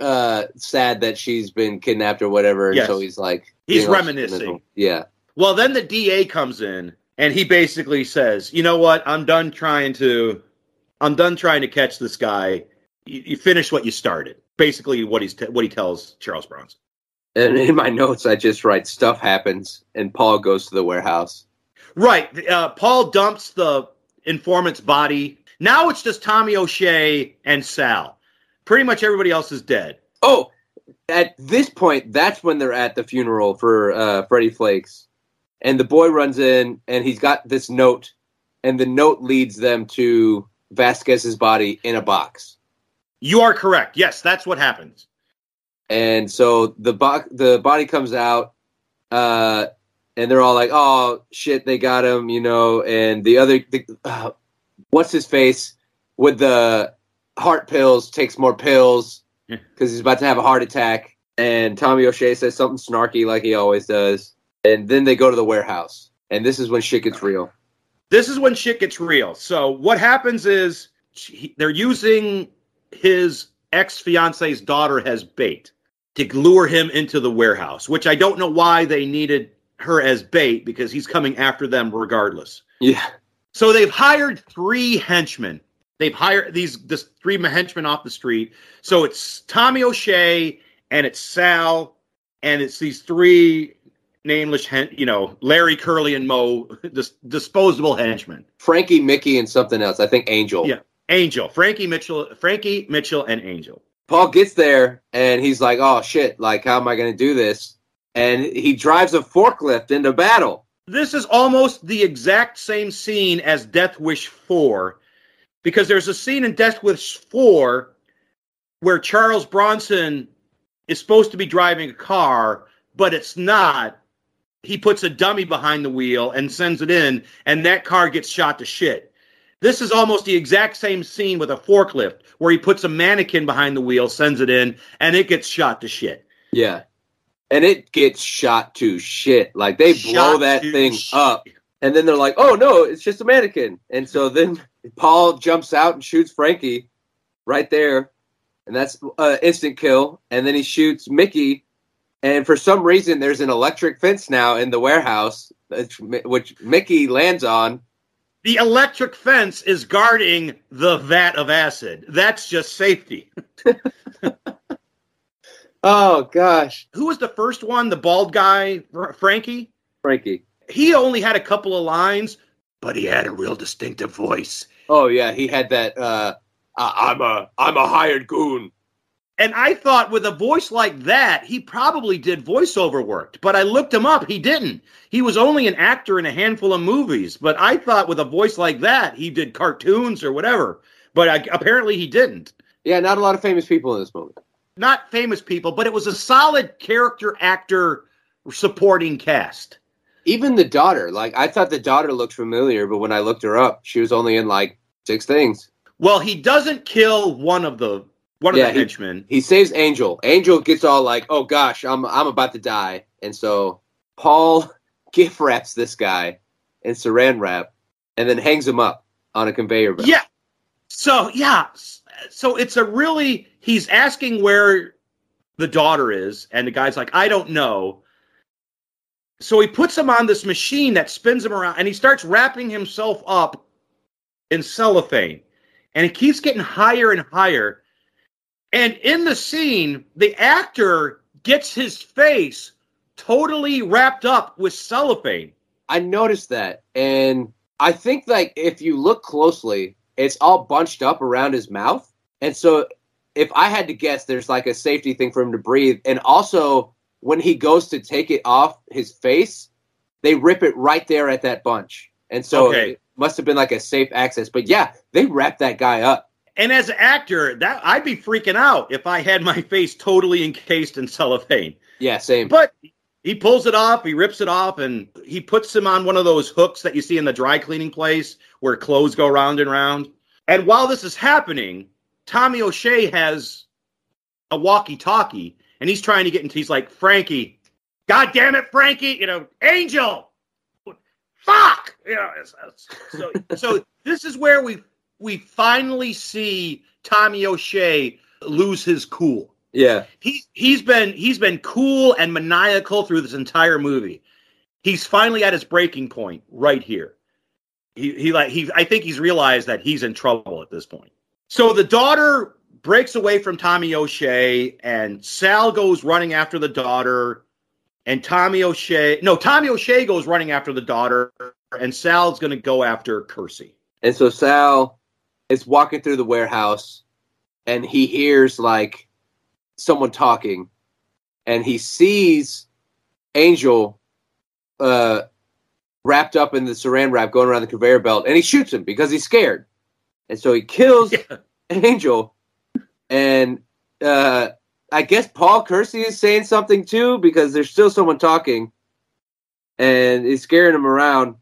uh sad that she's been kidnapped or whatever, and Yes. so he's like He's reminiscing. Yeah. Well, then the DA comes in and he basically says, "You know what? I'm done trying to, I'm done trying to catch this guy. You, you finish what you started." Basically, what he's t- what he tells Charles Bronson. And in my notes, I just write stuff happens, and Paul goes to the warehouse. Right. Uh, Paul dumps the informant's body. Now it's just Tommy O'Shea and Sal. Pretty much everybody else is dead. Oh, at this point, that's when they're at the funeral for uh, Freddie Flakes, and the boy runs in, and he's got this note, and the note leads them to Vasquez's body in a box. You are correct. Yes, that's what happens. And so the bo- the body comes out, uh, and they're all like, "Oh shit, they got him," you know. And the other, the, uh, what's his face with the heart pills takes more pills because he's about to have a heart attack. And Tommy O'Shea says something snarky like he always does. And then they go to the warehouse, and this is when shit gets real. this is when shit gets real. So what happens is she, they're using his ex fiance's daughter as bait to lure him into the warehouse, which I don't know why they needed her as bait because he's coming after them regardless. Yeah, So they've hired three henchmen. They've hired these this three henchmen off the street. So it's Tommy O'Shea and it's Sal and it's these three nameless, hen- you know, Larry Curly and Mo, dis- disposable henchmen. Frankie, Mickey, and something else. I think Angel. Yeah. Angel, Frankie Mitchell, Frankie Mitchell, and Angel. Paul gets there and he's like, "Oh shit! Like, how am I going to do this?" And he drives a forklift into battle. This is almost the exact same scene as Death Wish 4 because there's a scene in Death Wish 4 where Charles Bronson is supposed to be driving a car, but it's not. He puts a dummy behind the wheel and sends it in, and that car gets shot to shit. This is almost the exact same scene with a forklift where he puts a mannequin behind the wheel, sends it in, and it gets shot to shit. Yeah, and it gets shot to shit. Like they blow that thing shit. up, and then they're like, "Oh no, it's just a mannequin." And so then Paul jumps out and shoots Frankie right there, and that's uh, instant kill. And then he shoots Mickey, and for some reason, there's an electric fence now in the warehouse, which, which Mickey lands on. The electric fence is guarding the vat of acid. That's just safety. Oh gosh, Who was the first one? The bald guy, Frankie? Frankie. He only had a couple of lines, but he had a real distinctive voice. Oh yeah, he had that. Uh, I'm a I'm a hired goon. And I thought with a voice like that, he probably did voiceover work. But I looked him up. He didn't. He was only an actor in a handful of movies. But I thought with a voice like that, he did cartoons or whatever. But I, apparently he didn't. Yeah, not a lot of famous people in this movie. Not famous people, but it was a solid character actor supporting cast. Even the daughter, like I thought the daughter looked familiar, but when I looked her up, she was only in like six things. Well, he doesn't kill one of the one Yeah, of the he- henchmen. He saves Angel. Angel gets all like, "Oh gosh, I'm I'm about to die," and so Paul gift wraps this guy in Saran wrap, and then hangs him up on a conveyor belt. Yeah. So yeah, so it's a really he's asking where the daughter is, and the guy's like, I don't know. So he puts him on this machine that spins him around, and he starts wrapping himself up in cellophane, and he keeps getting higher and higher. And in the scene, the actor gets his face totally wrapped up with cellophane. I noticed that, and I think like if you look closely, it's all bunched up around his mouth, and so if I had to guess, there's like a safety thing for him to breathe, and also when he goes to take it off his face, they rip it right there at that bunch, and so Okay. it must have been like a safe access. But yeah, they wrapped that guy up. And as an actor, that I'd be freaking out if I had my face totally encased in cellophane. Yeah, same. But he pulls it off, he rips it off, and he puts him on one of those hooks that you see in the dry cleaning place where clothes go round and round. And while this is happening, Tommy O'Shea has a walkie-talkie, and he's trying to get into. He's like, Frankie, God damn it, Frankie, you know, Angel, fuck, you know. So, so this is where we we finally see Tommy O'Shea lose his cool yeah, he he's been he's been cool and maniacal through this entire movie. He's finally at his breaking point right here. He he like he I think he's realized that he's in trouble at this point. So the daughter breaks away from Tommy O'Shea and Sal goes running after the daughter and Tommy O'Shea no Tommy O'Shea goes running after the daughter and Sal's going to go after Kersey. and so Sal is walking through the warehouse, and he hears like someone talking, and he sees Angel uh, wrapped up in the saran wrap going around the conveyor belt, and he shoots him because he's scared. And so he kills Yeah. Angel, and uh, I guess Paul Kersey is saying something too because there's still someone talking, and he's scaring him around.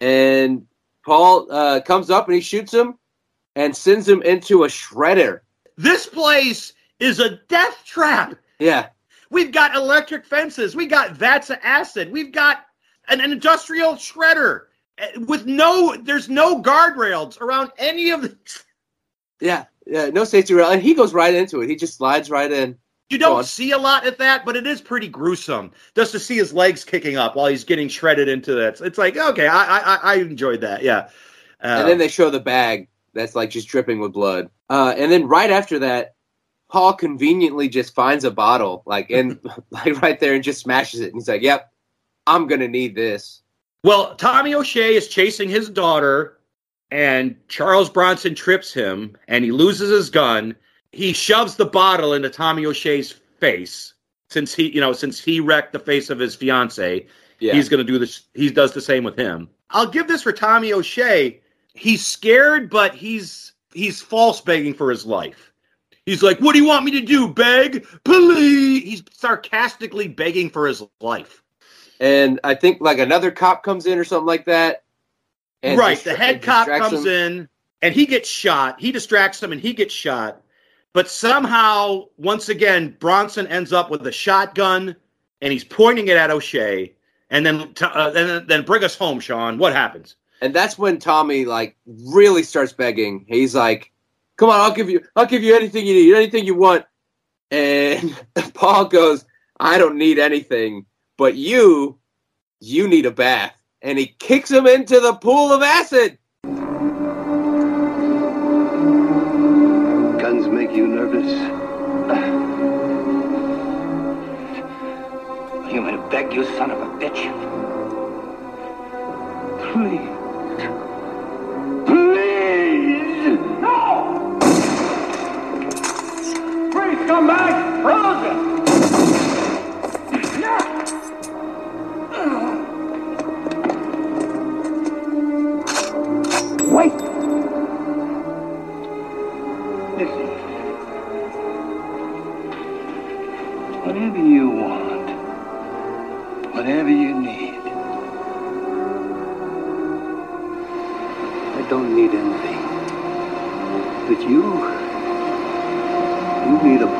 And Paul uh, comes up and he shoots him and sends him into a shredder. This place is a death trap. Yeah, We've got electric fences. We got vats of acid. We've got an, industrial shredder eh, with no. There's no guardrails around any of the. yeah, yeah. No safety rail, and he goes right into it. He just slides right in. You don't see a lot of that, but it is pretty gruesome just to see his legs kicking up while he's getting shredded into that. It's like okay, I I, I enjoyed that. Yeah. Uh, and then they show the bag that's like just dripping with blood. Uh, and then right after that, Paul conveniently just finds a bottle like in like right there and just smashes it. And he's like, "Yep, I'm gonna need this." Well, Tommy O'Shea is chasing his daughter, and Charles Bronson trips him, and he loses his gun. He shoves the bottle into Tommy O'Shea's face, since he, you know, since he wrecked the face of his fiance. Yeah, He's going to do this. He does the same with him. I'll give this for Tommy O'Shea. He's scared, but he's he's false begging for his life. He's like, "What do you want me to do? Beg, please?" He's sarcastically begging for his life. and I think like another cop comes in or something like that. and right. distra- The head cop comes him. in and he gets shot. He distracts him and he gets shot. But somehow, once again, Bronson ends up with a shotgun and he's pointing it at O'Shea. And then, uh, then, then bring us home, Sean. What happens? And that's when Tommy like really starts begging. He's like, "Come on, I'll give you, I'll give you anything you need, anything you want." And Paul goes, "I don't need anything, but you, you need a bath." And he kicks him into the pool of acid. Guns make you nervous. You may beg, you son of a bitch. Please. Please! Come back,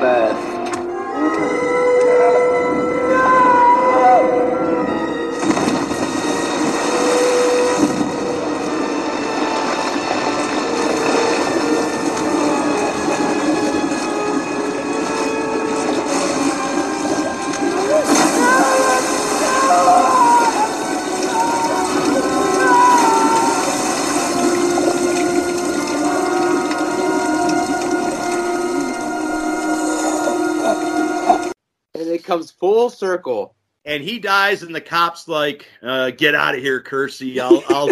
birth. Full circle. And he dies, and the cops like, uh, "Get out of here, Kersey! I'll, I'll,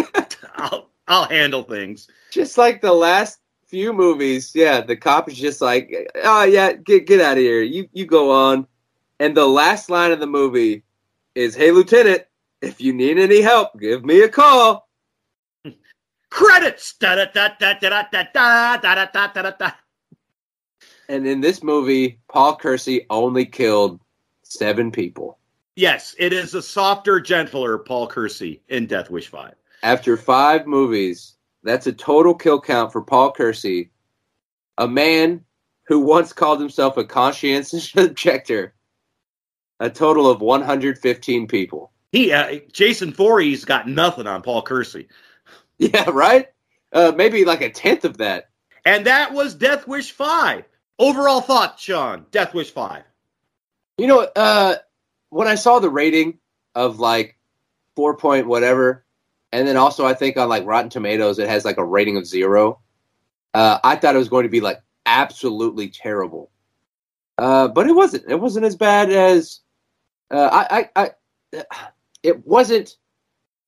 I'll, I'll handle things." Just like the last few movies, yeah, the cop is just like, oh yeah, get get out of here. You you go on. And the last line of the movie is, "Hey Lieutenant, if you need any help, give me a call." Credits. Da da da da da da da da da da da da. And in this movie, Paul Kersey only killed seven people. Yes, it is a softer, gentler Paul Kersey in Death Wish Five. After five movies, that's a total kill count for Paul Kersey, a man who once called himself a conscientious objector. A total of 115 people. He, uh, Jason Voorhees, got nothing on Paul Kersey, Yeah, right? Uh, maybe like a tenth of that. and that was Death Wish Five. Overall thought, Sean? Death Wish Five. You know, uh, when I saw the rating of like four point whatever, and then also I think on like Rotten Tomatoes it has like a rating of zero. Uh, I thought it was going to be like absolutely terrible, uh, but it wasn't. It wasn't as bad as uh, I, I, I. It wasn't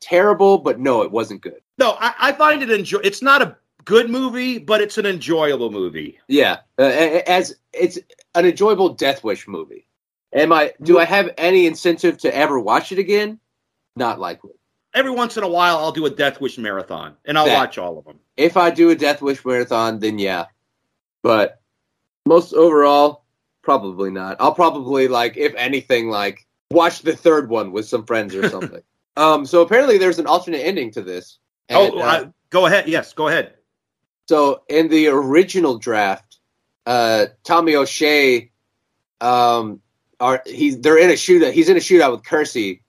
terrible, but no, it wasn't good. No, I, I find it enjoy. It's not a good movie, but it's an enjoyable movie. Yeah, uh, as it's an enjoyable Death Wish movie. Am I? Do I have any incentive to ever watch it again? Not likely. Every once in a while, I'll do a Death Wish marathon, and I'll That- watch all of them. If I do a Death Wish marathon, then yeah. But most overall, probably not. I'll probably like, if anything, like watch the third one with some friends or something. um. So apparently, there's an alternate ending to this. And, oh, uh, uh, go ahead. Yes, go ahead. So in the original draft, uh, Tommy O'Shea, um, are he's they're in a shootout. He's in a shootout with Kersey,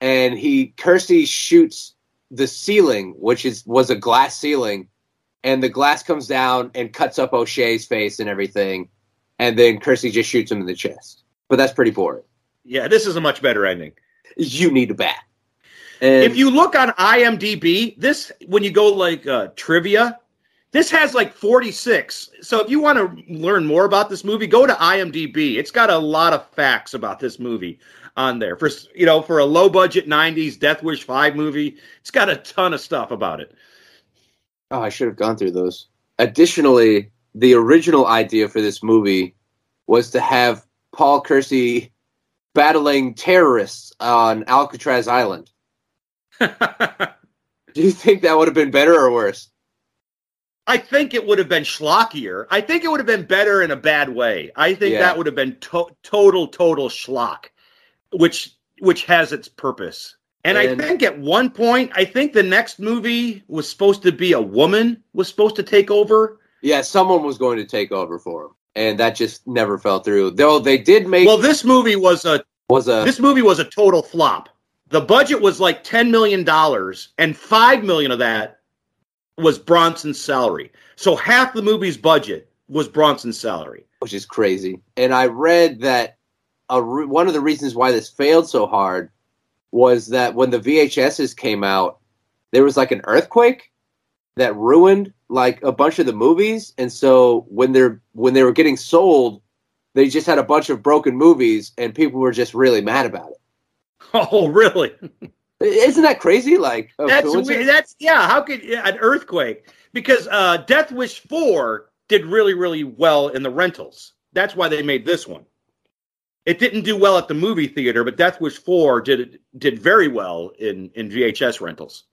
and he Kersey shoots the ceiling, which is was a glass ceiling, and the glass comes down and cuts up O'Shea's face and everything, and then Kersey just shoots him in the chest. But that's pretty boring. Yeah, this is a much better ending. You need a bat. And if you look on IMDb, this when you go like uh, trivia, this has like 46. So if you want to learn more about this movie, go to IMDb. It's got a lot of facts about this movie on there. For you know, for a low budget 90s Death Wish 5 movie, it's got a ton of stuff about it. Oh, I should have gone through those. Additionally, the original idea for this movie was to have Paul Kersey battling terrorists on Alcatraz Island. Do you think that would have been better or worse? I think it would have been schlockier. I think it would have been better in a bad way. I think Yeah. that would have been to- total, total schlock, which which has its purpose. And, And- I think at one point, I think the next movie was supposed to be a woman was supposed to take over. Yeah, someone was going to take over for him, and that just never fell through. Though they did make Well, this movie was a was a this movie was a total flop. The budget was like ten million dollars, and five million of that was Bronson's salary. So half the movie's budget was Bronson's salary. which is crazy. And I read that a re- one of the reasons why this failed so hard was that when the VHSs came out, there was like an earthquake that ruined like a bunch of the movies, and so when they're when they were getting sold, they just had a bunch of broken movies, and people were just really mad about it. Oh, really? Isn't that crazy? Like That's weird. That's yeah. How could yeah, an earthquake? Because uh, Death Wish Four did really, really well in the rentals. That's why they made this one. It didn't do well at the movie theater, but Death Wish Four did did very well in in VHS rentals.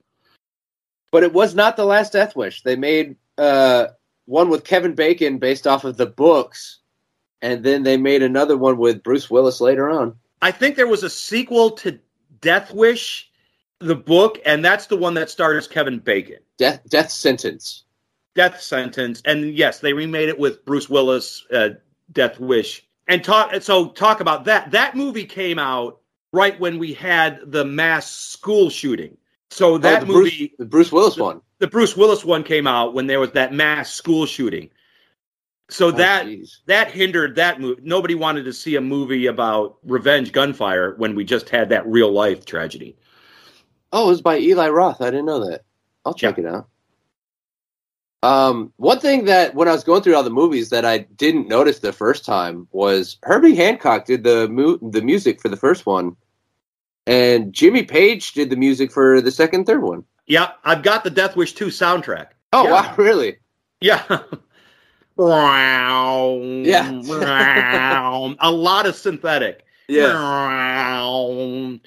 But it was not the last Death Wish. They made uh, one with Kevin Bacon based off of the books, and then they made another one with Bruce Willis later on. I think there was a sequel to Death Wish, the book, and that's the one that stars Kevin Bacon. Death Death Sentence. Death Sentence, and yes, they remade it with Bruce Willis uh, Death Wish and talk. So talk about that. That movie came out right when we had the mass school shooting. So that oh, the movie, Bruce, the Bruce Willis the, one, the Bruce Willis one came out when there was that mass school shooting. So Oh, that geez. that hindered that movie. Nobody wanted to see a movie about revenge gunfire when we just had that real life tragedy. Oh, it was by Eli Roth. I didn't know that. I'll check it out. Um, one thing that when I was going through all the movies that I didn't notice the first time was Herbie Hancock did the mu- the music for the first one, and Jimmy Page did the music for the second, third one. Yeah, I've got the Death Wish 2 soundtrack. Oh Yeah. wow, really? Yeah. Wow. Yeah. A lot of synthetic. Wow.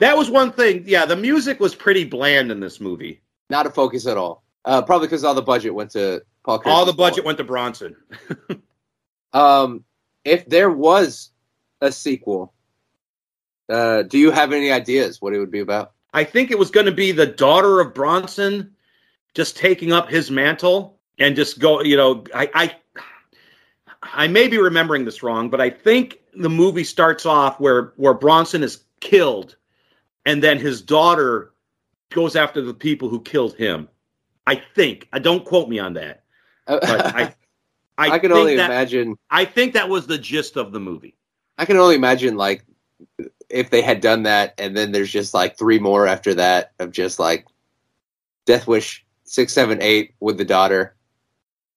That was one thing. Yeah, the music was pretty bland in this movie. Not a focus at all. Uh, probably because all the budget went to Paul. All the budget went to Bronson. Um, if there was a sequel, uh, do you have any ideas what it would be about? I think it was going to be the daughter of Bronson just taking up his mantle and just go, you know, I, I I may be remembering this wrong, but I think the movie starts off where where Bronson is killed and then his daughter goes after the people who killed him. I think. I don't quote me on that. But I I, I can only that, imagine. I think that was the gist of the movie. I can only imagine like if they had done that, and then there's just like three more after that of just like Death Wish six, seven, eight with the daughter.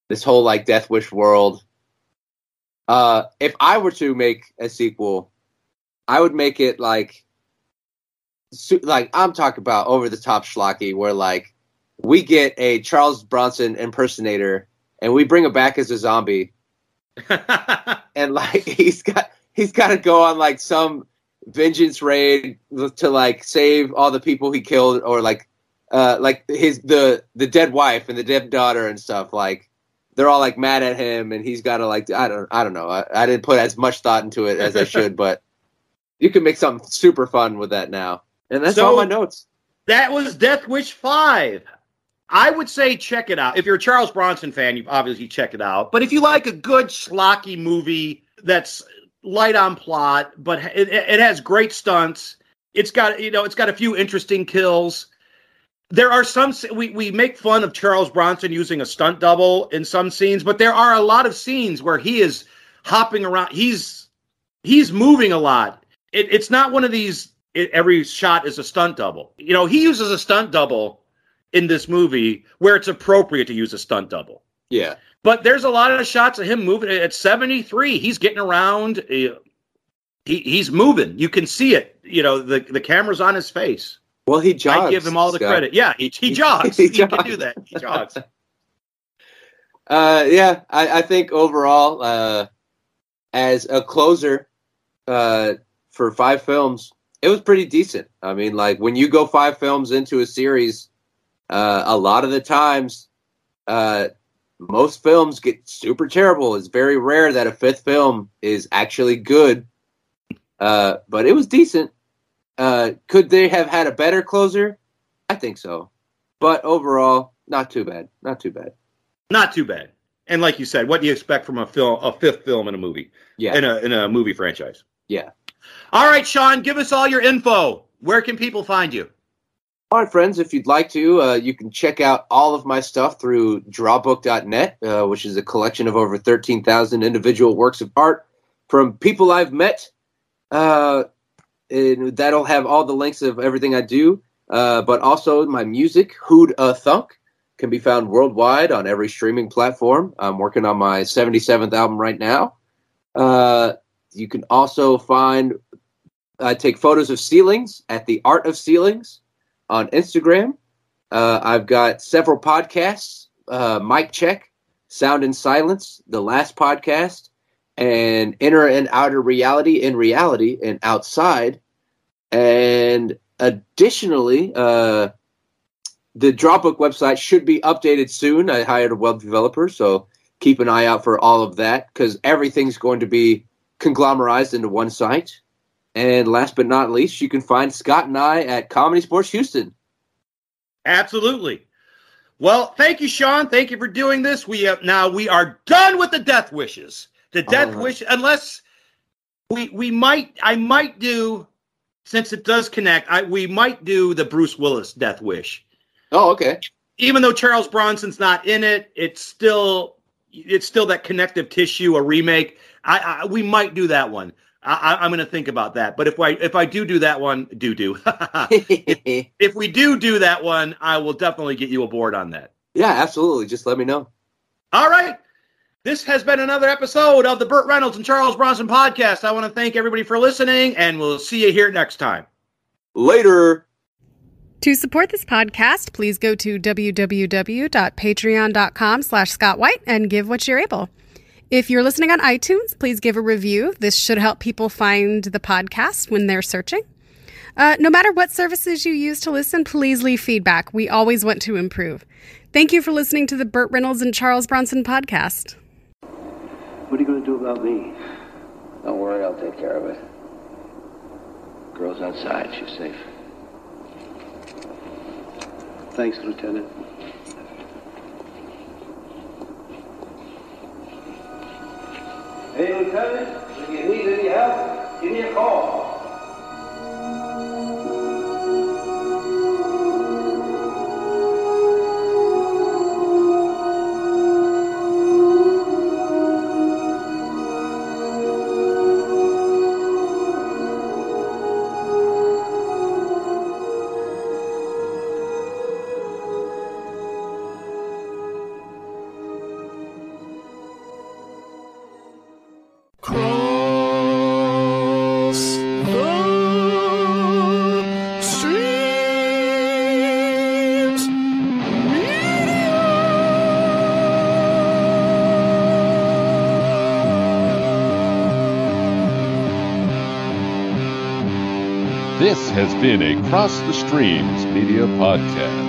This whole like Death Wish world. Uh, if I were to make a sequel, I would make it like, like I'm talking about over the top schlocky, where like we get a Charles Bronson impersonator and we bring him back as a zombie, and like he's got he's got to go on like some vengeance raid to like save all the people he killed or like uh like his the the dead wife and the dead daughter and stuff like they're all like mad at him and he's got to like I don't I don't know. I, I didn't put as much thought into it as I should but you can make something super fun with that now and that's So- all my notes That was Death Wish 5. I would say check it out. If you're a Charles Bronson fan, you obviously check it out. But if you like a good schlocky movie that's light on plot, but it, it has great stunts, it's got you know it's got a few interesting kills. There are some we we make fun of Charles Bronson using a stunt double in some scenes, but there are a lot of scenes where he is hopping around. He's he's moving a lot. It, it's not one of these. It, every shot is a stunt double. You know, he uses a stunt double in this movie where it's appropriate to use a stunt double. yeah But there's a lot of shots of him moving at 73. He's getting around. uh, He, he's moving. You can see it. You know, the, the camera's on his face. well he jogs I give him all the Scott. credit. Yeah, he, he jogs. He he, can do that. He jogs. Uh, yeah, I, I think overall, uh, as a closer uh, for five films, it was pretty decent. I mean, like when you go five films into a series, uh, a lot of the times, uh, most films get super terrible. It's very rare that a fifth film is actually good. Uh, but it was decent. Uh, could they have had a better closer? I think so. But overall, not too bad. Not too bad. Not too bad. And like you said, what do you expect from a film, a fifth film in a movie, Yeah. in a in a movie franchise? Yeah. All right, Sean, give us all your info. Where can people find you? All right, friends, if you'd like to, uh, you can check out all of my stuff through drawbook.net, uh, which is a collection of over 13,000 individual works of art from people I've met. Uh, and that'll have all the links of everything I do, uh, but also my music, Hood a Thunk, can be found worldwide on every streaming platform. I'm working on my 77th album right now. Uh, you can also find, I take photos of ceilings at the Art of Ceilings on Instagram. Uh, I've got several podcasts uh, Mic Check, Sound and Silence, the last podcast, and Inner and Outer Reality in Reality and Outside. And additionally, uh, the Drawbook website should be updated soon. I hired a web developer, so keep an eye out for all of that because everything's going to be conglomerized into one site. And last but not least, you can find Scott and I at ComedySportz Houston. Absolutely. Well, thank you, Sean. Thank you for doing this. We have, now we are done with the death wishes. The Death right. Wish, unless we we might, I might do, since it does connect. I we might do the Bruce Willis Death Wish. Oh, okay. even though Charles Bronson's not in it, it's still it's still that connective tissue, a remake. I, I we might do that one. I, I, I'm going to think about that. But if I if I do do that one, do do. if we do do that one, I will definitely get you aboard on that. yeah, absolutely. Just let me know. All right. This has been another episode of the Burt Reynolds and Charles Bronson podcast. I want to thank everybody for listening, and we'll see you here next time. Later. To support this podcast, please go to www.patreon.com slash Scott White and give what you're able. If you're listening on iTunes, please give a review. This should help people find the podcast when they're searching. Uh, no matter what services you use to listen, please leave feedback. We always want to improve. Thank you for listening to the Burt Reynolds and Charles Bronson podcast. What are you going to do about me? Don't worry, I'll take care of it. Girl's outside. She's safe. Thanks, Lieutenant. Hey, Lieutenant, if you need any help, give me a call. This has been a Cross the Streams Media Podcast.